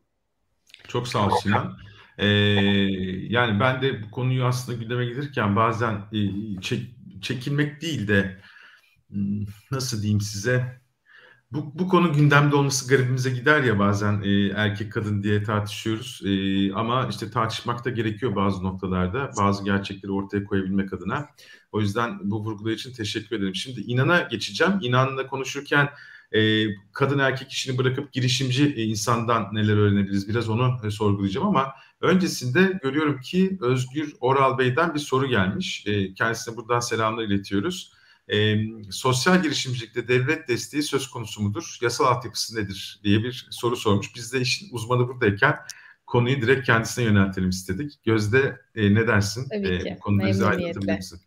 Speaker 1: Çok sağ ol Sinan. Ee, yani ben de bu konuyu aslında gündeme gelirken bazen e, çek, çekinmek değil de hmm, nasıl diyeyim size bu, bu konu gündemde olması garibimize gider ya bazen e, erkek kadın diye tartışıyoruz. E, ama işte tartışmak da gerekiyor bazı noktalarda. Bazı gerçekleri ortaya koyabilmek adına. O yüzden bu vurgular için teşekkür ederim. Şimdi inana geçeceğim. İnanla konuşurken e, kadın erkek işini bırakıp girişimci e, insandan neler öğrenebiliriz biraz onu e, sorgulayacağım ama öncesinde görüyorum ki Özgür Oral Bey'den bir soru gelmiş. E, kendisine buradan selamlar iletiyoruz. E, sosyal girişimcilikte devlet desteği söz konusu mudur? Yasal altyapısı nedir diye bir soru sormuş. Biz de işin uzmanı buradayken konuyu direkt kendisine yöneltelim istedik. Gözde e, ne dersin?
Speaker 3: Tabii ki.
Speaker 1: E, konuda bize aydınlatabilir misin?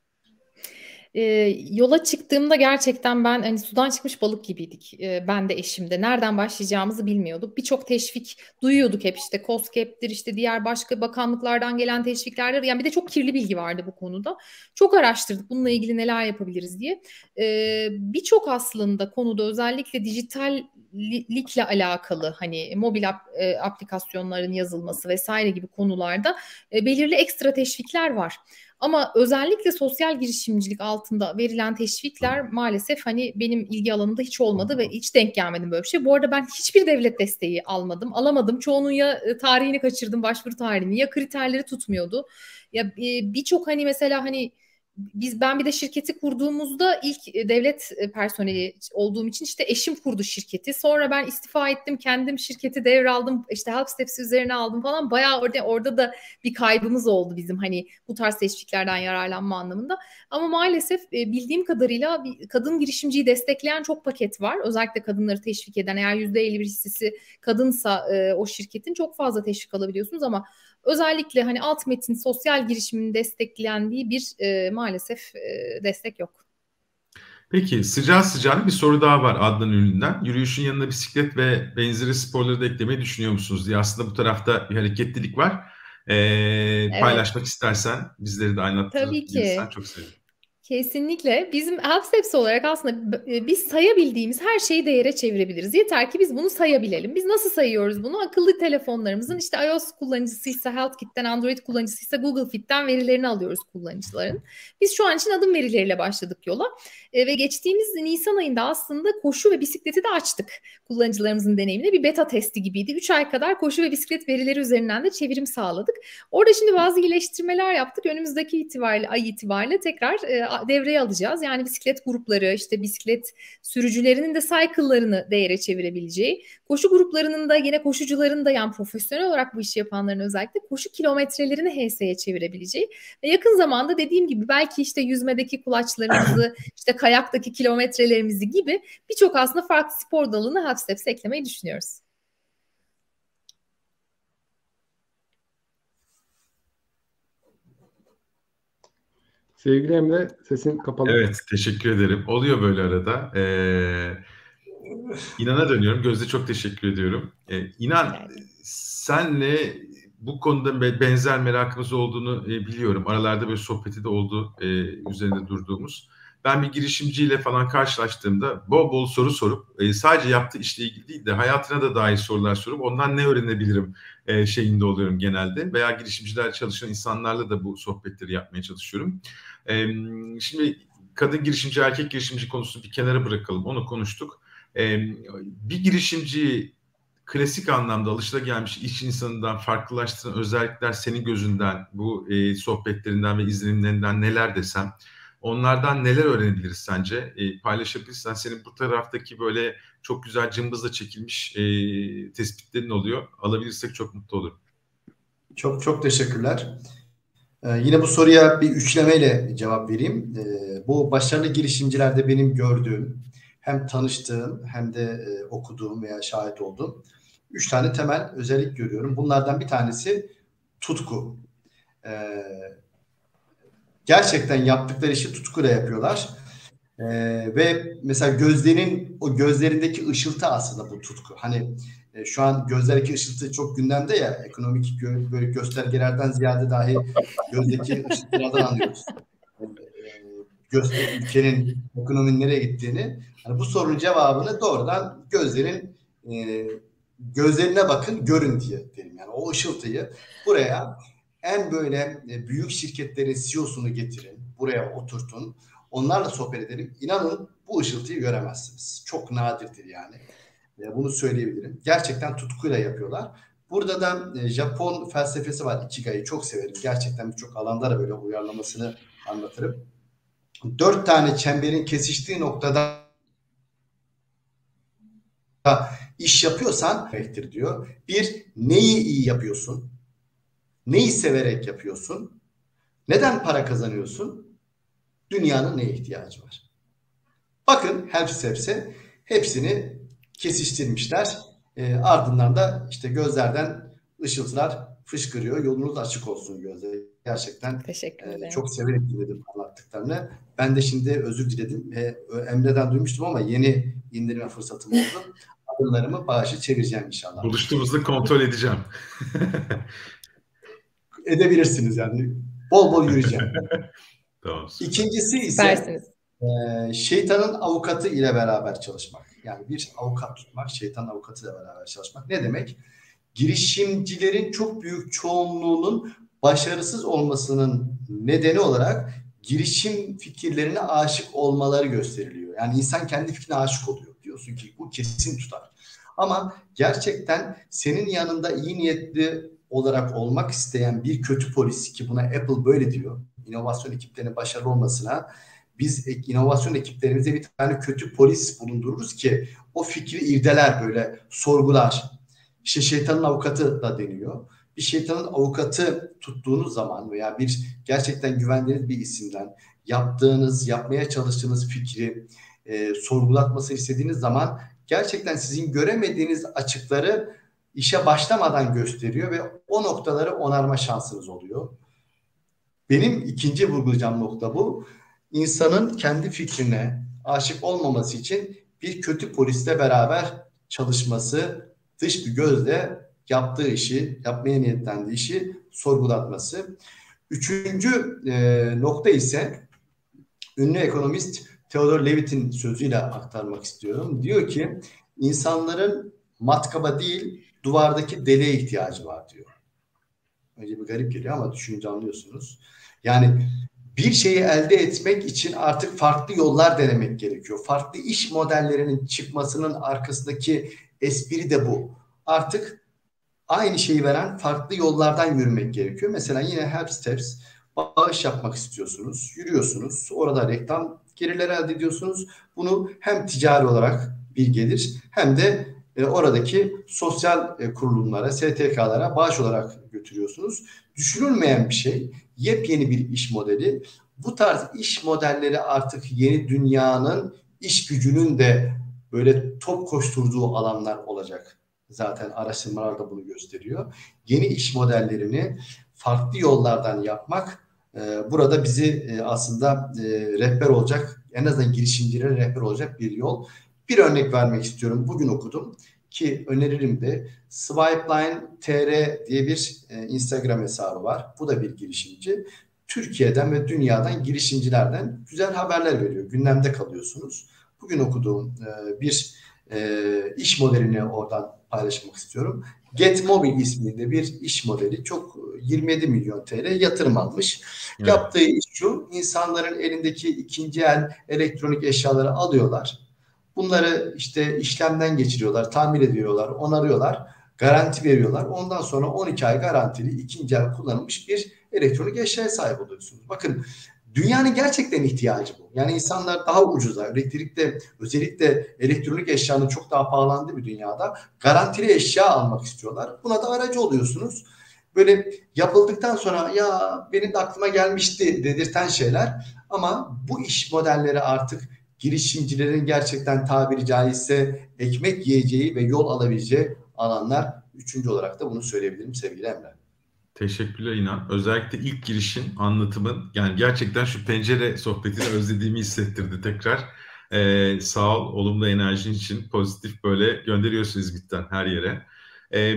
Speaker 3: E, yola çıktığımda gerçekten ben hani sudan çıkmış balık gibiydik. E, ben de eşim de. Nereden başlayacağımızı bilmiyorduk. Birçok teşvik duyuyorduk hep işte COSGAP'tir işte diğer başka bakanlıklardan gelen teşviklerdir. Yani bir de çok kirli bilgi vardı bu konuda. Çok araştırdık bununla ilgili neler yapabiliriz diye. E, Birçok aslında konuda özellikle dijitallikle alakalı hani mobil ap, e, aplikasyonların yazılması vesaire gibi konularda e, belirli ekstra teşvikler var. Ama özellikle sosyal girişimcilik altında verilen teşvikler maalesef hani benim ilgi alanımda hiç olmadı ve hiç denk gelmedim böyle bir şey. Bu arada ben hiçbir devlet desteği almadım, alamadım. Çoğunun ya e, tarihini kaçırdım, başvuru tarihini ya kriterleri tutmuyordu. Ya e, birçok hani mesela hani biz ben bir de şirketi kurduğumuzda ilk e, devlet e, personeli olduğum için işte eşim kurdu şirketi. Sonra ben istifa ettim, kendim şirketi devraldım. İşte Help Steps üzerine aldım falan. Bayağı orada orada da bir kaybımız oldu bizim hani bu tarz teşviklerden yararlanma anlamında. Ama maalesef e, bildiğim kadarıyla kadın girişimciyi destekleyen çok paket var. Özellikle kadınları teşvik eden eğer %51 hissesi kadınsa o şirketin çok fazla teşvik alabiliyorsunuz ama özellikle hani alt metin sosyal girişimin desteklendiği bir e, maalesef e, destek yok.
Speaker 1: Peki sıcağı sıcağına bir soru daha var Adnan Ünlü'nden. Yürüyüşün yanında bisiklet ve benzeri sporları da eklemeyi düşünüyor musunuz diye. Aslında bu tarafta bir hareketlilik var. Ee, evet. Paylaşmak istersen bizleri de
Speaker 3: ki.
Speaker 1: çok sevinirim.
Speaker 3: Kesinlikle. Bizim Help olarak aslında e, biz sayabildiğimiz her şeyi değere çevirebiliriz. Yeter ki biz bunu sayabilelim. Biz nasıl sayıyoruz bunu? Akıllı telefonlarımızın işte iOS kullanıcısıysa HealthKit'ten, Android kullanıcısıysa Google Fit'ten verilerini alıyoruz kullanıcıların. Biz şu an için adım verileriyle başladık yola. E, ve geçtiğimiz Nisan ayında aslında koşu ve bisikleti de açtık kullanıcılarımızın deneyimine. Bir beta testi gibiydi. 3 ay kadar koşu ve bisiklet verileri üzerinden de çevirim sağladık. Orada şimdi bazı iyileştirmeler yaptık. Önümüzdeki itibariyle, ay itibariyle tekrar e, devreye alacağız. Yani bisiklet grupları, işte bisiklet sürücülerinin de cycle'larını değere çevirebileceği, koşu gruplarının da yine koşucuların da yani profesyonel olarak bu işi yapanların özellikle koşu kilometrelerini HS'ye çevirebileceği ve yakın zamanda dediğim gibi belki işte yüzmedeki kulaçlarımızı, (laughs) işte kayaktaki kilometrelerimizi gibi birçok aslında farklı spor dalını Half eklemeyi düşünüyoruz.
Speaker 4: Sevgili Emre sesin kapalı.
Speaker 1: Evet teşekkür ederim. Oluyor böyle arada. Ee, İnan'a dönüyorum. Gözde çok teşekkür ediyorum. Ee, İnan senle bu konuda benzer merakımız olduğunu e, biliyorum. Aralarda böyle sohbeti de oldu e, üzerinde durduğumuz. Ben bir girişimciyle falan karşılaştığımda bol bol soru sorup e, sadece yaptığı işle ilgili değil de hayatına da dair sorular sorup ondan ne öğrenebilirim e, şeyinde oluyorum genelde. Veya girişimciler çalışan insanlarla da bu sohbetleri yapmaya çalışıyorum. E, şimdi kadın girişimci, erkek girişimci konusunu bir kenara bırakalım. Onu konuştuk. E, bir girişimci klasik anlamda alışılagelmiş iş insanından farklılaştıran özellikler senin gözünden, bu e, sohbetlerinden ve izlenimlerinden neler desem, onlardan neler öğrenebiliriz sence? E, paylaşabilirsen senin bu taraftaki böyle çok güzel cımbızla çekilmiş e, tespitlerin oluyor. Alabilirsek çok mutlu olurum.
Speaker 2: Çok çok teşekkürler. Ee, yine bu soruya bir üçlemeyle cevap vereyim. Ee, bu başarılı girişimcilerde benim gördüğüm, hem tanıştığım hem de e, okuduğum veya şahit olduğum üç tane temel özellik görüyorum. Bunlardan bir tanesi tutku. Ee, gerçekten yaptıkları işi tutkuyla yapıyorlar. Ee, ve mesela gözlerinin o gözlerindeki ışıltı aslında bu tutku. Hani e, şu an gözlerdeki ışıltı çok gündemde ya ekonomik gö böyle göstergelerden ziyade dahi gözdeki (laughs) ışıltılardan anlıyoruz. E, göster ülkenin ekonominin nereye gittiğini. Hani bu sorunun cevabını doğrudan gözlerin e, gözlerine bakın görün diye derim. Yani o ışıltıyı buraya en böyle e, büyük şirketlerin CEO'sunu getirin. Buraya oturtun. onlarla sohbet edelim. İnanın bu ışıltıyı göremezsiniz. Çok nadirdir yani. E, bunu söyleyebilirim. Gerçekten tutkuyla yapıyorlar. Burada da e, Japon felsefesi var. Ikigai'yi çok severim. Gerçekten birçok alanda da böyle uyarlamasını anlatırım. Dört tane çemberin kesiştiği noktada iş yapıyorsan demektir diyor. Bir, neyi iyi yapıyorsun? Neyi severek yapıyorsun? Neden para kazanıyorsun? Dünyanın neye ihtiyacı var? Bakın hepsi hepsi hepsini kesiştirmişler. E, ardından da işte gözlerden ışıltılar fışkırıyor. Yolunuz açık olsun gözler. Gerçekten
Speaker 3: Teşekkür ederim.
Speaker 2: E, çok severek dinledim anlattıklarını. Ben de şimdi özür diledim. E, Emre'den duymuştum ama yeni indirme fırsatım oldu. (laughs) Adımlarımı bağışı çevireceğim inşallah.
Speaker 1: Buluştuğumuzda kontrol edeceğim. (laughs)
Speaker 2: Edebilirsiniz yani. Bol bol yürüyeceğim. (laughs)
Speaker 1: tamam.
Speaker 2: İkincisi ise e, şeytanın avukatı ile beraber çalışmak. Yani bir avukat tutmak, şeytan avukatı ile beraber çalışmak. Ne demek? Girişimcilerin çok büyük çoğunluğunun başarısız olmasının nedeni olarak girişim fikirlerine aşık olmaları gösteriliyor. Yani insan kendi fikrine aşık oluyor. Diyorsun ki bu kesin tutar. Ama gerçekten senin yanında iyi niyetli olarak olmak isteyen bir kötü polis ki buna Apple böyle diyor. İnovasyon ekiplerinin başarılı olmasına biz inovasyon ekiplerimize bir tane kötü polis bulundururuz ki o fikri irdeler böyle sorgular. İşte şeytanın avukatı da deniyor. Bir şeytanın avukatı tuttuğunuz zaman veya bir gerçekten güvendiğiniz bir isimden yaptığınız, yapmaya çalıştığınız fikri e, sorgulatması istediğiniz zaman gerçekten sizin göremediğiniz açıkları işe başlamadan gösteriyor ve o noktaları onarma şansınız oluyor. Benim ikinci vurgulayacağım nokta bu. İnsanın kendi fikrine aşık olmaması için bir kötü polisle beraber çalışması, dış bir gözle yaptığı işi, yapmaya niyetlendiği işi sorgulatması. Üçüncü e, nokta ise ünlü ekonomist Theodor Levitt'in sözüyle aktarmak istiyorum. Diyor ki insanların matkaba değil duvardaki deliğe ihtiyacı var diyor. Önce bir garip geliyor ama düşününce anlıyorsunuz. Yani bir şeyi elde etmek için artık farklı yollar denemek gerekiyor. Farklı iş modellerinin çıkmasının arkasındaki espri de bu. Artık aynı şeyi veren farklı yollardan yürümek gerekiyor. Mesela yine Help Steps bağış yapmak istiyorsunuz, yürüyorsunuz. Orada reklam gelirleri elde ediyorsunuz. Bunu hem ticari olarak bir gelir hem de e, oradaki sosyal e, kurulumlara, STK'lara bağış olarak götürüyorsunuz. Düşünülmeyen bir şey, yepyeni bir iş modeli. Bu tarz iş modelleri artık yeni dünyanın iş gücünün de böyle top koşturduğu alanlar olacak. Zaten araştırmalar da bunu gösteriyor. Yeni iş modellerini farklı yollardan yapmak e, burada bizi e, aslında e, rehber olacak, en azından girişimcilere rehber olacak bir yol. Bir örnek vermek istiyorum. Bugün okudum ki öneririm de Swipeline TR diye bir e, Instagram hesabı var. Bu da bir girişimci. Türkiye'den ve dünyadan girişimcilerden güzel haberler veriyor. Gündemde kalıyorsunuz. Bugün okuduğum e, bir e, iş modelini oradan paylaşmak istiyorum. GetMobil isminde bir iş modeli çok 27 milyon TL yatırım almış. Evet. Yaptığı iş şu insanların elindeki ikinci el elektronik eşyaları alıyorlar. Bunları işte işlemden geçiriyorlar, tamir ediyorlar, onarıyorlar, garanti veriyorlar. Ondan sonra 12 ay garantili ikinci el kullanılmış bir elektronik eşyaya sahip oluyorsunuz. Bakın Dünyanın gerçekten ihtiyacı bu. Yani insanlar daha ucuza, elektrikte özellikle elektronik eşyanın çok daha pahalandığı bir dünyada garantili eşya almak istiyorlar. Buna da aracı oluyorsunuz. Böyle yapıldıktan sonra ya benim de aklıma gelmişti dedirten şeyler ama bu iş modelleri artık girişimcilerin gerçekten tabiri caizse ekmek yiyeceği ve yol alabileceği alanlar. Üçüncü olarak da bunu söyleyebilirim sevgili Emre.
Speaker 1: Teşekkürler İnan. Özellikle ilk girişin, anlatımın yani gerçekten şu pencere sohbetini özlediğimi hissettirdi tekrar. Ee, sağ ol, olumlu enerjin için pozitif böyle gönderiyorsun İzmit'ten her yere. Ee,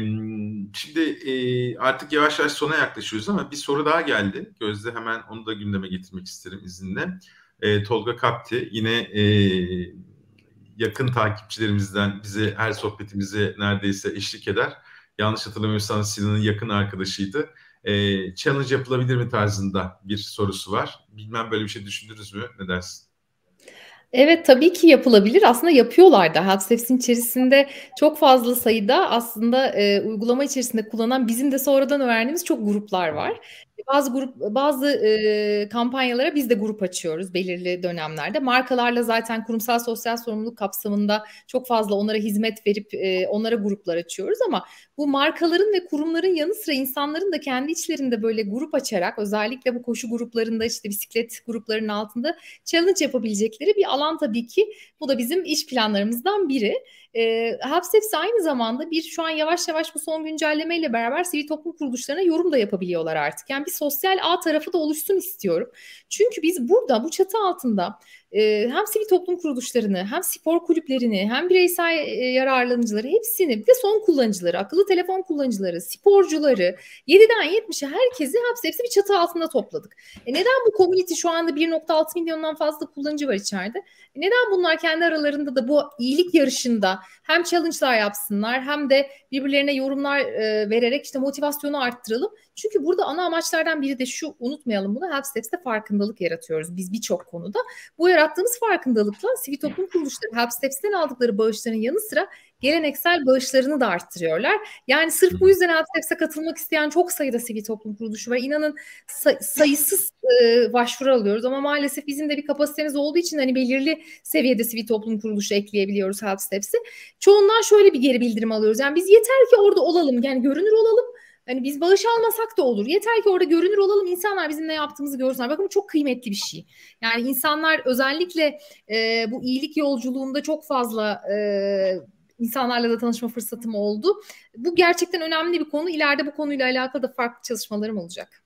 Speaker 1: şimdi e, artık yavaş yavaş sona yaklaşıyoruz ama bir soru daha geldi. Gözde hemen onu da gündeme getirmek isterim izinle. Ee, Tolga Kapti yine e, yakın takipçilerimizden bize her sohbetimize neredeyse eşlik eder yanlış hatırlamıyorsam Sinan'ın yakın arkadaşıydı. e, challenge yapılabilir mi tarzında bir sorusu var. Bilmem böyle bir şey düşündünüz mü? Ne dersin?
Speaker 3: Evet tabii ki yapılabilir. Aslında yapıyorlar da. HelpSteps'in içerisinde çok fazla sayıda aslında e, uygulama içerisinde kullanan bizim de sonradan öğrendiğimiz çok gruplar var. Bazı grup bazı e, kampanyalara biz de grup açıyoruz belirli dönemlerde. Markalarla zaten kurumsal sosyal sorumluluk kapsamında çok fazla onlara hizmet verip e, onlara gruplar açıyoruz ama bu markaların ve kurumların yanı sıra insanların da kendi içlerinde böyle grup açarak özellikle bu koşu gruplarında işte bisiklet gruplarının altında challenge yapabilecekleri bir alan tabii ki. Bu da bizim iş planlarımızdan biri. E, Hapsteps aynı zamanda bir şu an yavaş yavaş bu son güncellemeyle beraber sivil toplum kuruluşlarına yorum da yapabiliyorlar artık. Yani bir sosyal ağ tarafı da oluşsun istiyorum. Çünkü biz burada bu çatı altında hem sivil toplum kuruluşlarını hem spor kulüplerini hem bireysel yararlanıcıları hepsini bir de son kullanıcıları, akıllı telefon kullanıcıları, sporcuları 7'den 70'e herkesi hepsi bir çatı altında topladık. E neden bu community şu anda 1.6 milyondan fazla kullanıcı var içeride? E neden bunlar kendi aralarında da bu iyilik yarışında hem challenge'lar yapsınlar hem de birbirlerine yorumlar vererek işte motivasyonu arttıralım. Çünkü burada ana amaçlardan biri de şu unutmayalım bunu Helpsteps'te farkındalık yaratıyoruz biz birçok konuda. Bu yarattığımız farkındalıkla sivil toplum kuruluşları Helpsteps'ten aldıkları bağışların yanı sıra geleneksel bağışlarını da arttırıyorlar. Yani sırf bu yüzden Helpsteps'e katılmak isteyen çok sayıda sivil toplum kuruluşu var. İnanın say- sayısız e, başvuru alıyoruz ama maalesef bizim de bir kapasitemiz olduğu için hani belirli seviyede sivil toplum kuruluşu ekleyebiliyoruz Helpsteps'i. Çoğundan şöyle bir geri bildirim alıyoruz. Yani biz yeter ki orada olalım yani görünür olalım Hani biz bağış almasak da olur. Yeter ki orada görünür olalım. insanlar bizim ne yaptığımızı görsünler. Bakın bu çok kıymetli bir şey. Yani insanlar özellikle e, bu iyilik yolculuğunda çok fazla e, insanlarla da tanışma fırsatım oldu. Bu gerçekten önemli bir konu. İleride bu konuyla alakalı da farklı çalışmalarım olacak.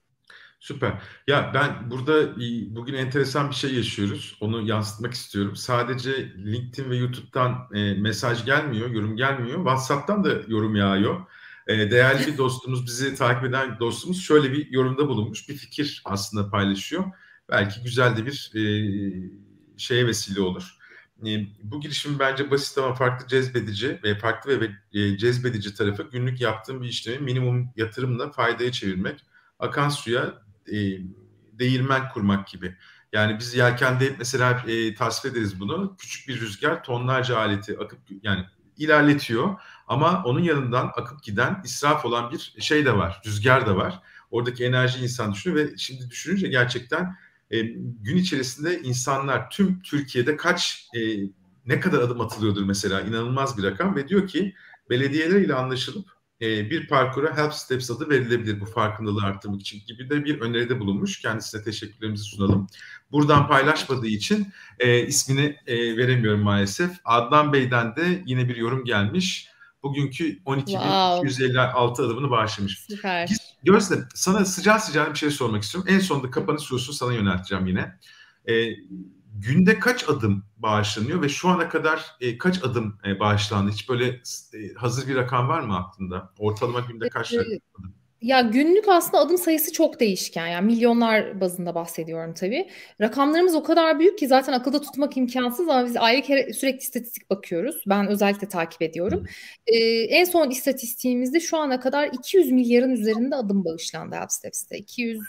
Speaker 1: Süper. Ya ben burada bugün enteresan bir şey yaşıyoruz. Onu yansıtmak istiyorum. Sadece LinkedIn ve YouTube'dan e, mesaj gelmiyor, yorum gelmiyor. WhatsApp'tan da yorum yağıyor. E, değerli bir dostumuz, bizi takip eden dostumuz şöyle bir yorumda bulunmuş. Bir fikir aslında paylaşıyor. Belki güzel de bir e, şeye vesile olur. E, bu girişim bence basit ama farklı cezbedici ve farklı ve e, cezbedici tarafı günlük yaptığım bir işlemi minimum yatırımla faydaya çevirmek. Akan suya e, değirmen kurmak gibi. Yani biz yelkende mesela e, tasvir ederiz bunu. Küçük bir rüzgar tonlarca aleti akıp yani ilerletiyor ama onun yanından akıp giden israf olan bir şey de var. Rüzgar da var. Oradaki enerji insan düşünüyor ve şimdi düşününce gerçekten e, gün içerisinde insanlar tüm Türkiye'de kaç e, ne kadar adım atılıyordur mesela inanılmaz bir rakam ve diyor ki belediyeler ile anlaşılıp e, bir parkura Help Steps adı verilebilir bu farkındalığı arttırmak için gibi de bir öneride bulunmuş. Kendisine teşekkürlerimizi sunalım. Buradan paylaşmadığı için e, ismini e, veremiyorum maalesef. Adnan Bey'den de yine bir yorum gelmiş. Bugünkü 12.256 wow. adımını bağışlamış.
Speaker 3: Süper.
Speaker 1: Gözde sana sıcağı sıcağı bir şey sormak istiyorum. En sonunda kapanış sorusunu sana yönelteceğim yine. E, günde kaç adım bağışlanıyor ve şu ana kadar e, kaç adım e, bağışlandı? Hiç böyle e, hazır bir rakam var mı aklında? Ortalama günde kaç adım?
Speaker 3: Ya günlük aslında adım sayısı çok değişken. Yani milyonlar bazında bahsediyorum tabii. Rakamlarımız o kadar büyük ki zaten akılda tutmak imkansız ama biz ayrı kere sürekli istatistik bakıyoruz. Ben özellikle takip ediyorum. Ee, en son istatistiğimizde şu ana kadar 200 milyarın üzerinde adım bağışlandı AppSteps'te. 200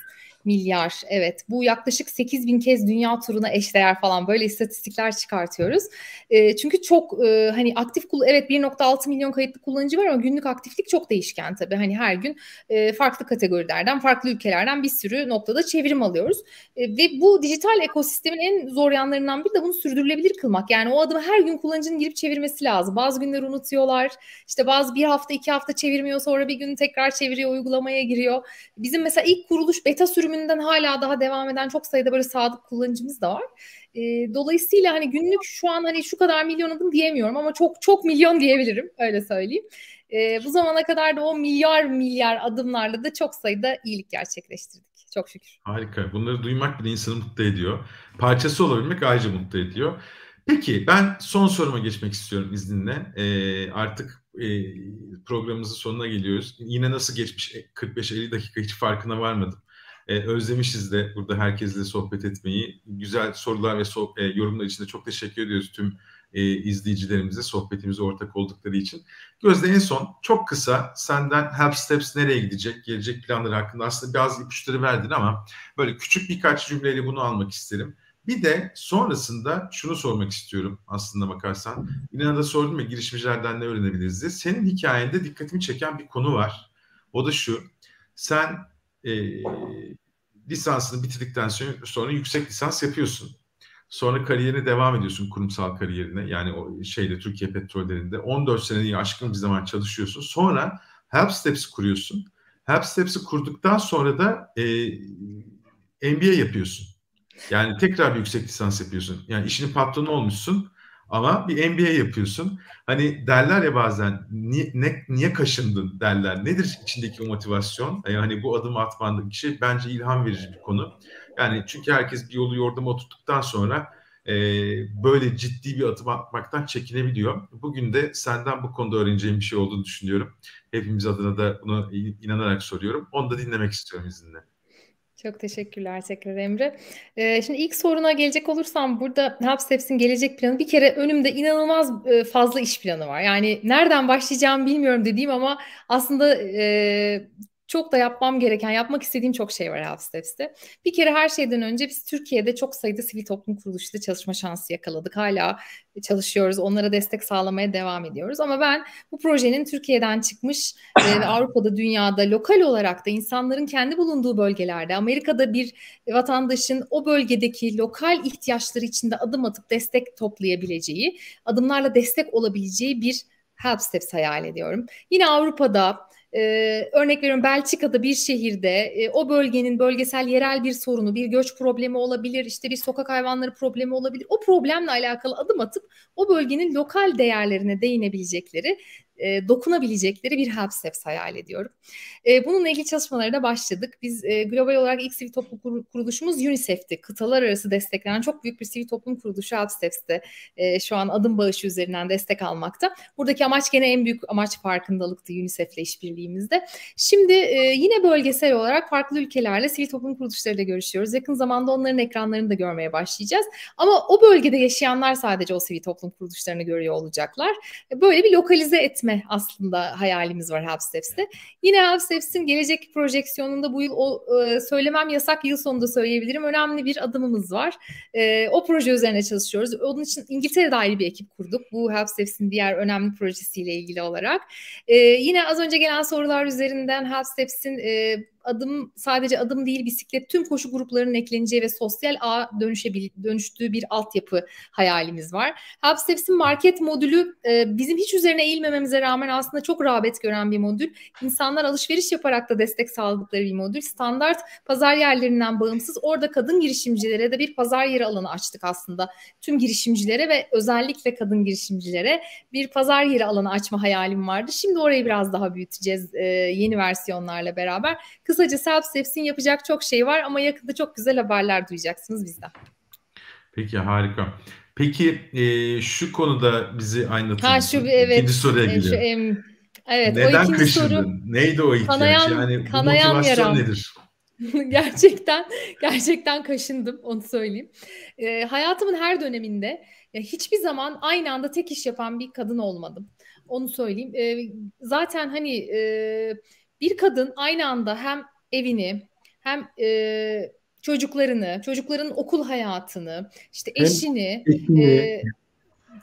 Speaker 3: milyar evet bu yaklaşık 8 bin kez dünya turuna eşdeğer falan böyle istatistikler çıkartıyoruz. E, çünkü çok e, hani aktif evet 1.6 milyon kayıtlı kullanıcı var ama günlük aktiflik çok değişken tabii. Hani her gün e, farklı kategorilerden farklı ülkelerden bir sürü noktada çevrim alıyoruz. E, ve bu dijital ekosistemin en zor yanlarından biri de bunu sürdürülebilir kılmak. Yani o adımı her gün kullanıcının girip çevirmesi lazım. Bazı günler unutuyorlar. İşte bazı bir hafta iki hafta çevirmiyor sonra bir gün tekrar çeviriyor uygulamaya giriyor. Bizim mesela ilk kuruluş beta sürümü sürümünden hala daha devam eden çok sayıda böyle sadık kullanıcımız da var. E, dolayısıyla hani günlük şu an hani şu kadar milyon adım diyemiyorum ama çok çok milyon diyebilirim öyle söyleyeyim. E, bu zamana kadar da o milyar milyar adımlarla da çok sayıda iyilik gerçekleştirdik. Çok şükür.
Speaker 1: Harika. Bunları duymak bile insanı mutlu ediyor. Parçası olabilmek ayrıca mutlu ediyor. Peki ben son soruma geçmek istiyorum izninle. Ee, artık e, programımızın sonuna geliyoruz. Yine nasıl geçmiş 45-50 dakika hiç farkına varmadım. E, özlemişiz de burada herkesle sohbet etmeyi. Güzel sorular ve so- e, yorumlar için de çok teşekkür ediyoruz tüm e, izleyicilerimize, sohbetimize ortak oldukları için. Gözde en son çok kısa senden Help Steps nereye gidecek, gelecek planları hakkında aslında bazı ipuçları verdin ama böyle küçük birkaç cümleyle bunu almak isterim. Bir de sonrasında şunu sormak istiyorum aslında bakarsan. İnanın da sordum ya girişimcilerden ne öğrenebiliriz diye. Senin hikayende dikkatimi çeken bir konu var. O da şu. Sen e, lisansını bitirdikten sonra, sonra yüksek lisans yapıyorsun. Sonra kariyerine devam ediyorsun kurumsal kariyerine. Yani o şeyde Türkiye Petrollerinde 14 seneyi aşkın bir zaman çalışıyorsun. Sonra Help Steps'i kuruyorsun. Help Steps'i kurduktan sonra da e, MBA yapıyorsun. Yani tekrar bir yüksek lisans yapıyorsun. Yani işinin patronu olmuşsun ama bir MBA yapıyorsun. Hani derler ya bazen niye, ne, niye kaşındın derler. Nedir içindeki o motivasyon? Yani bu adımı atmandaki şey bence ilham verici bir konu. Yani çünkü herkes bir yolu yordama oturttuktan sonra e, böyle ciddi bir adım atmaktan çekinebiliyor. Bugün de senden bu konuda öğreneceğim bir şey olduğunu düşünüyorum. Hepimiz adına da bunu inanarak soruyorum. Onu da dinlemek istiyorum izninle.
Speaker 3: Çok teşekkürler tekrar Emre. Ee, şimdi ilk soruna gelecek olursam burada Hapsteps'in gelecek planı bir kere önümde inanılmaz fazla iş planı var. Yani nereden başlayacağımı bilmiyorum dediğim ama aslında e, çok da yapmam gereken, yapmak istediğim çok şey var Health Steps'te. Bir kere her şeyden önce biz Türkiye'de çok sayıda sivil toplum kuruluşuyla çalışma şansı yakaladık. Hala çalışıyoruz, onlara destek sağlamaya devam ediyoruz. Ama ben bu projenin Türkiye'den çıkmış e, ve (clears throat) Avrupa'da, dünyada, lokal olarak da insanların kendi bulunduğu bölgelerde, Amerika'da bir vatandaşın o bölgedeki lokal ihtiyaçları içinde adım atıp destek toplayabileceği, adımlarla destek olabileceği bir Help Steps hayal ediyorum. Yine Avrupa'da ee, örnek veriyorum Belçika'da bir şehirde e, o bölgenin bölgesel yerel bir sorunu, bir göç problemi olabilir, işte bir sokak hayvanları problemi olabilir. O problemle alakalı adım atıp o bölgenin lokal değerlerine değinebilecekleri e, dokunabilecekleri bir help steps hayal ediyorum. E, bununla ilgili çalışmalara da başladık. Biz e, global olarak ilk sivil toplum kuruluşumuz UNICEF'ti. Kıtalar arası desteklenen çok büyük bir sivil toplum kuruluşu help steps'te e, şu an adım bağışı üzerinden destek almakta. Buradaki amaç gene en büyük amaç farkındalıktı UNICEF'le işbirliğimizde. Şimdi e, yine bölgesel olarak farklı ülkelerle sivil toplum kuruluşlarıyla görüşüyoruz. Yakın zamanda onların ekranlarını da görmeye başlayacağız. Ama o bölgede yaşayanlar sadece o sivil toplum kuruluşlarını görüyor olacaklar. Böyle bir lokalize etme etme aslında hayalimiz var HubSteps'te. Yine HubSteps'in gelecek projeksiyonunda bu yıl o, e, söylemem yasak yıl sonunda söyleyebilirim. Önemli bir adımımız var. E, o proje üzerine çalışıyoruz. Onun için İngiltere'de ayrı bir ekip kurduk. Bu HubSteps'in diğer önemli projesiyle ilgili olarak. E, yine az önce gelen sorular üzerinden HubSteps'in adım sadece adım değil bisiklet tüm koşu gruplarının ekleneceği ve sosyal ağ dönüşebil dönüştüğü bir altyapı hayalimiz var. Helpsteps'in market modülü e, bizim hiç üzerine eğilmememize rağmen aslında çok rağbet gören bir modül. İnsanlar alışveriş yaparak da destek sağladıkları bir modül. Standart pazar yerlerinden bağımsız orada kadın girişimcilere de bir pazar yeri alanı açtık aslında. Tüm girişimcilere ve özellikle kadın girişimcilere bir pazar yeri alanı açma hayalim vardı. Şimdi orayı biraz daha büyüteceğiz e, yeni versiyonlarla beraber. Kısa Kısaca Self-Steps'in yapacak çok şey var ama yakında çok güzel haberler duyacaksınız bizden.
Speaker 1: Peki harika. Peki e, şu konuda bizi aydınlatır
Speaker 3: Ha şu evet.
Speaker 1: İkinci soruya e, Şu, em,
Speaker 3: evet
Speaker 1: Neden o ikinci soru. Neydi o ihtiyaç?
Speaker 3: Kanayan,
Speaker 1: yani
Speaker 3: kanayan
Speaker 1: bu motivasyon
Speaker 3: yaram.
Speaker 1: nedir? (laughs)
Speaker 3: gerçekten gerçekten kaşındım onu söyleyeyim. E, hayatımın her döneminde ya hiçbir zaman aynı anda tek iş yapan bir kadın olmadım. Onu söyleyeyim. E, zaten hani e, bir kadın aynı anda hem evini hem e, çocuklarını, çocukların okul hayatını, işte eşini, eşini, e,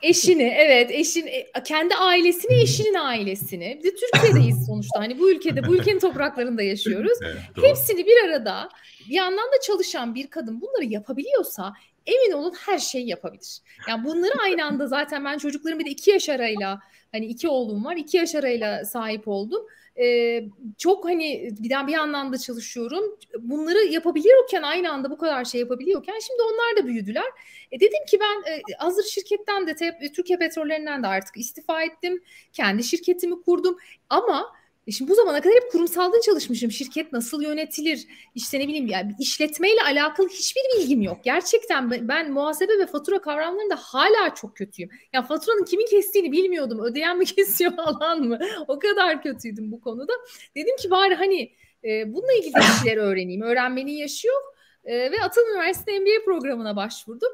Speaker 3: eşini evet eşin e, kendi ailesini eşinin ailesini. Bir de Türkiye'deyiz (laughs) sonuçta. Hani bu ülkede bu ülkenin topraklarında yaşıyoruz. Evet, hepsini bir arada bir yandan da çalışan bir kadın bunları yapabiliyorsa emin olun her şeyi yapabilir. Yani bunları aynı anda zaten ben çocuklarım bir de iki yaş arayla hani iki oğlum var iki yaş arayla sahip oldum e, çok hani bir, bir yandan da çalışıyorum. Bunları yapabiliyorken aynı anda bu kadar şey yapabiliyorken şimdi onlar da büyüdüler. E, dedim ki ben e, hazır şirketten de Türkiye Petrollerinden de artık istifa ettim. Kendi şirketimi kurdum ama şimdi bu zamana kadar hep kurumsalda çalışmışım. Şirket nasıl yönetilir? İşte ne bileyim yani işletmeyle alakalı hiçbir bilgim yok. Gerçekten ben, ben muhasebe ve fatura kavramlarında hala çok kötüyüm. Ya yani faturanın kimin kestiğini bilmiyordum. Ödeyen mi (laughs) kesiyor falan mı? O kadar kötüydüm bu konuda. Dedim ki bari hani e, bununla ilgili bir şeyler öğreneyim. Öğrenmenin yaşı yok. E, ve Atıl Üniversitesi MBA programına başvurdum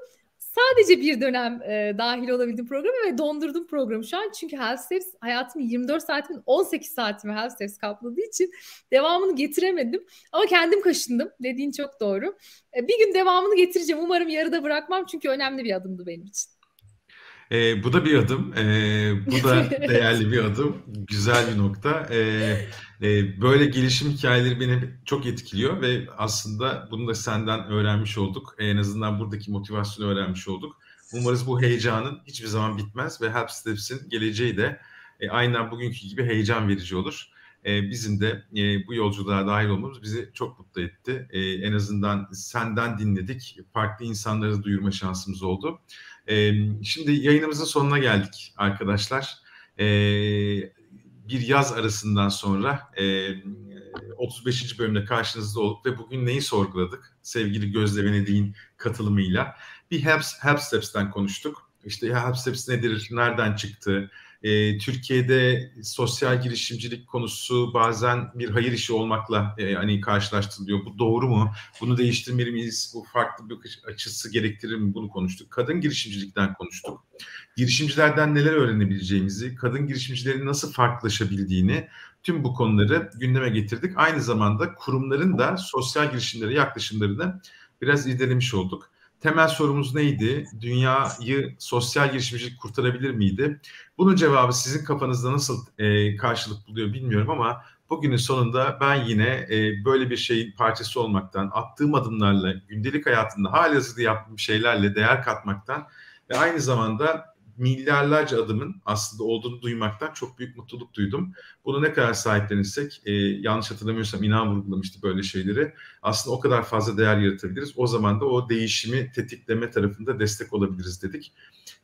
Speaker 3: Sadece bir dönem e, dahil olabildim programa ve dondurdum programı şu an. Çünkü Health Steps hayatımın 24 saatimin 18 saatimi Health Steps kapladığı için devamını getiremedim. Ama kendim kaşındım. Dediğin çok doğru. E, bir gün devamını getireceğim. Umarım yarıda bırakmam çünkü önemli bir adımdı benim için.
Speaker 1: E, bu da bir adım. E, bu da (laughs) değerli bir adım. Güzel bir nokta. E, e, böyle gelişim hikayeleri beni çok etkiliyor ve aslında bunu da senden öğrenmiş olduk. En azından buradaki motivasyonu öğrenmiş olduk. Umarız bu heyecanın hiçbir zaman bitmez ve Help Steps'in geleceği de e, aynen bugünkü gibi heyecan verici olur. E, bizim de e, bu yolculuğa dahil olmamız bizi çok mutlu etti. E, en azından senden dinledik. Farklı insanları duyurma şansımız oldu. E, şimdi yayınımızın sonuna geldik arkadaşlar. E, bir yaz arasından sonra e, 35. bölümde karşınızda olduk ve bugün neyi sorguladık? Sevgili Gözde Venedik'in katılımıyla. Bir Help, Help Steps'ten konuştuk. İşte Help Steps nedir, nereden çıktı, e, Türkiye'de sosyal girişimcilik konusu bazen bir hayır işi olmakla e, hani karşılaştırılıyor. Bu doğru mu? Bunu değiştirmeli miyiz? Bu farklı bir açısı gerektirir mi? Bunu konuştuk. Kadın girişimcilikten konuştuk. Girişimcilerden neler öğrenebileceğimizi, kadın girişimcilerin nasıl farklılaşabildiğini, tüm bu konuları gündeme getirdik. Aynı zamanda kurumların da sosyal girişimlere yaklaşımlarını biraz irdelemiş olduk. Temel sorumuz neydi? Dünyayı sosyal girişimcilik kurtarabilir miydi? Bunun cevabı sizin kafanızda nasıl e, karşılık buluyor bilmiyorum ama bugünün sonunda ben yine e, böyle bir şeyin parçası olmaktan, attığım adımlarla, gündelik hayatımda halihazırda yaptığım şeylerle değer katmaktan ve aynı zamanda milyarlarca adımın aslında olduğunu duymaktan çok büyük mutluluk duydum. Bunu ne kadar sahiplenirsek, e, yanlış hatırlamıyorsam inan vurgulamıştı böyle şeyleri. Aslında o kadar fazla değer yaratabiliriz. O zaman da o değişimi tetikleme tarafında destek olabiliriz dedik.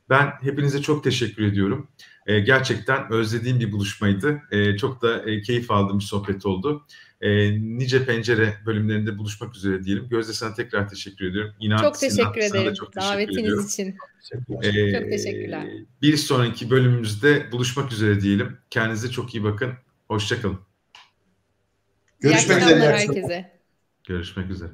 Speaker 1: Ben hepinize çok teşekkür ediyorum. E, gerçekten özlediğim bir buluşmaydı. E, çok da e, keyif aldığım bir sohbet oldu. E, nice pencere bölümlerinde buluşmak üzere diyelim. Gözde sana tekrar teşekkür ediyorum.
Speaker 3: İnan, çok teşekkür Sinan, ederim çok teşekkür davetiniz ediyorum. için.
Speaker 1: Ee, çok teşekkürler. Bir sonraki bölümümüzde buluşmak üzere diyelim. Kendinize çok iyi bakın. Hoşçakalın.
Speaker 2: Görüşmek üzere. Herkese.
Speaker 1: Görüşmek üzere.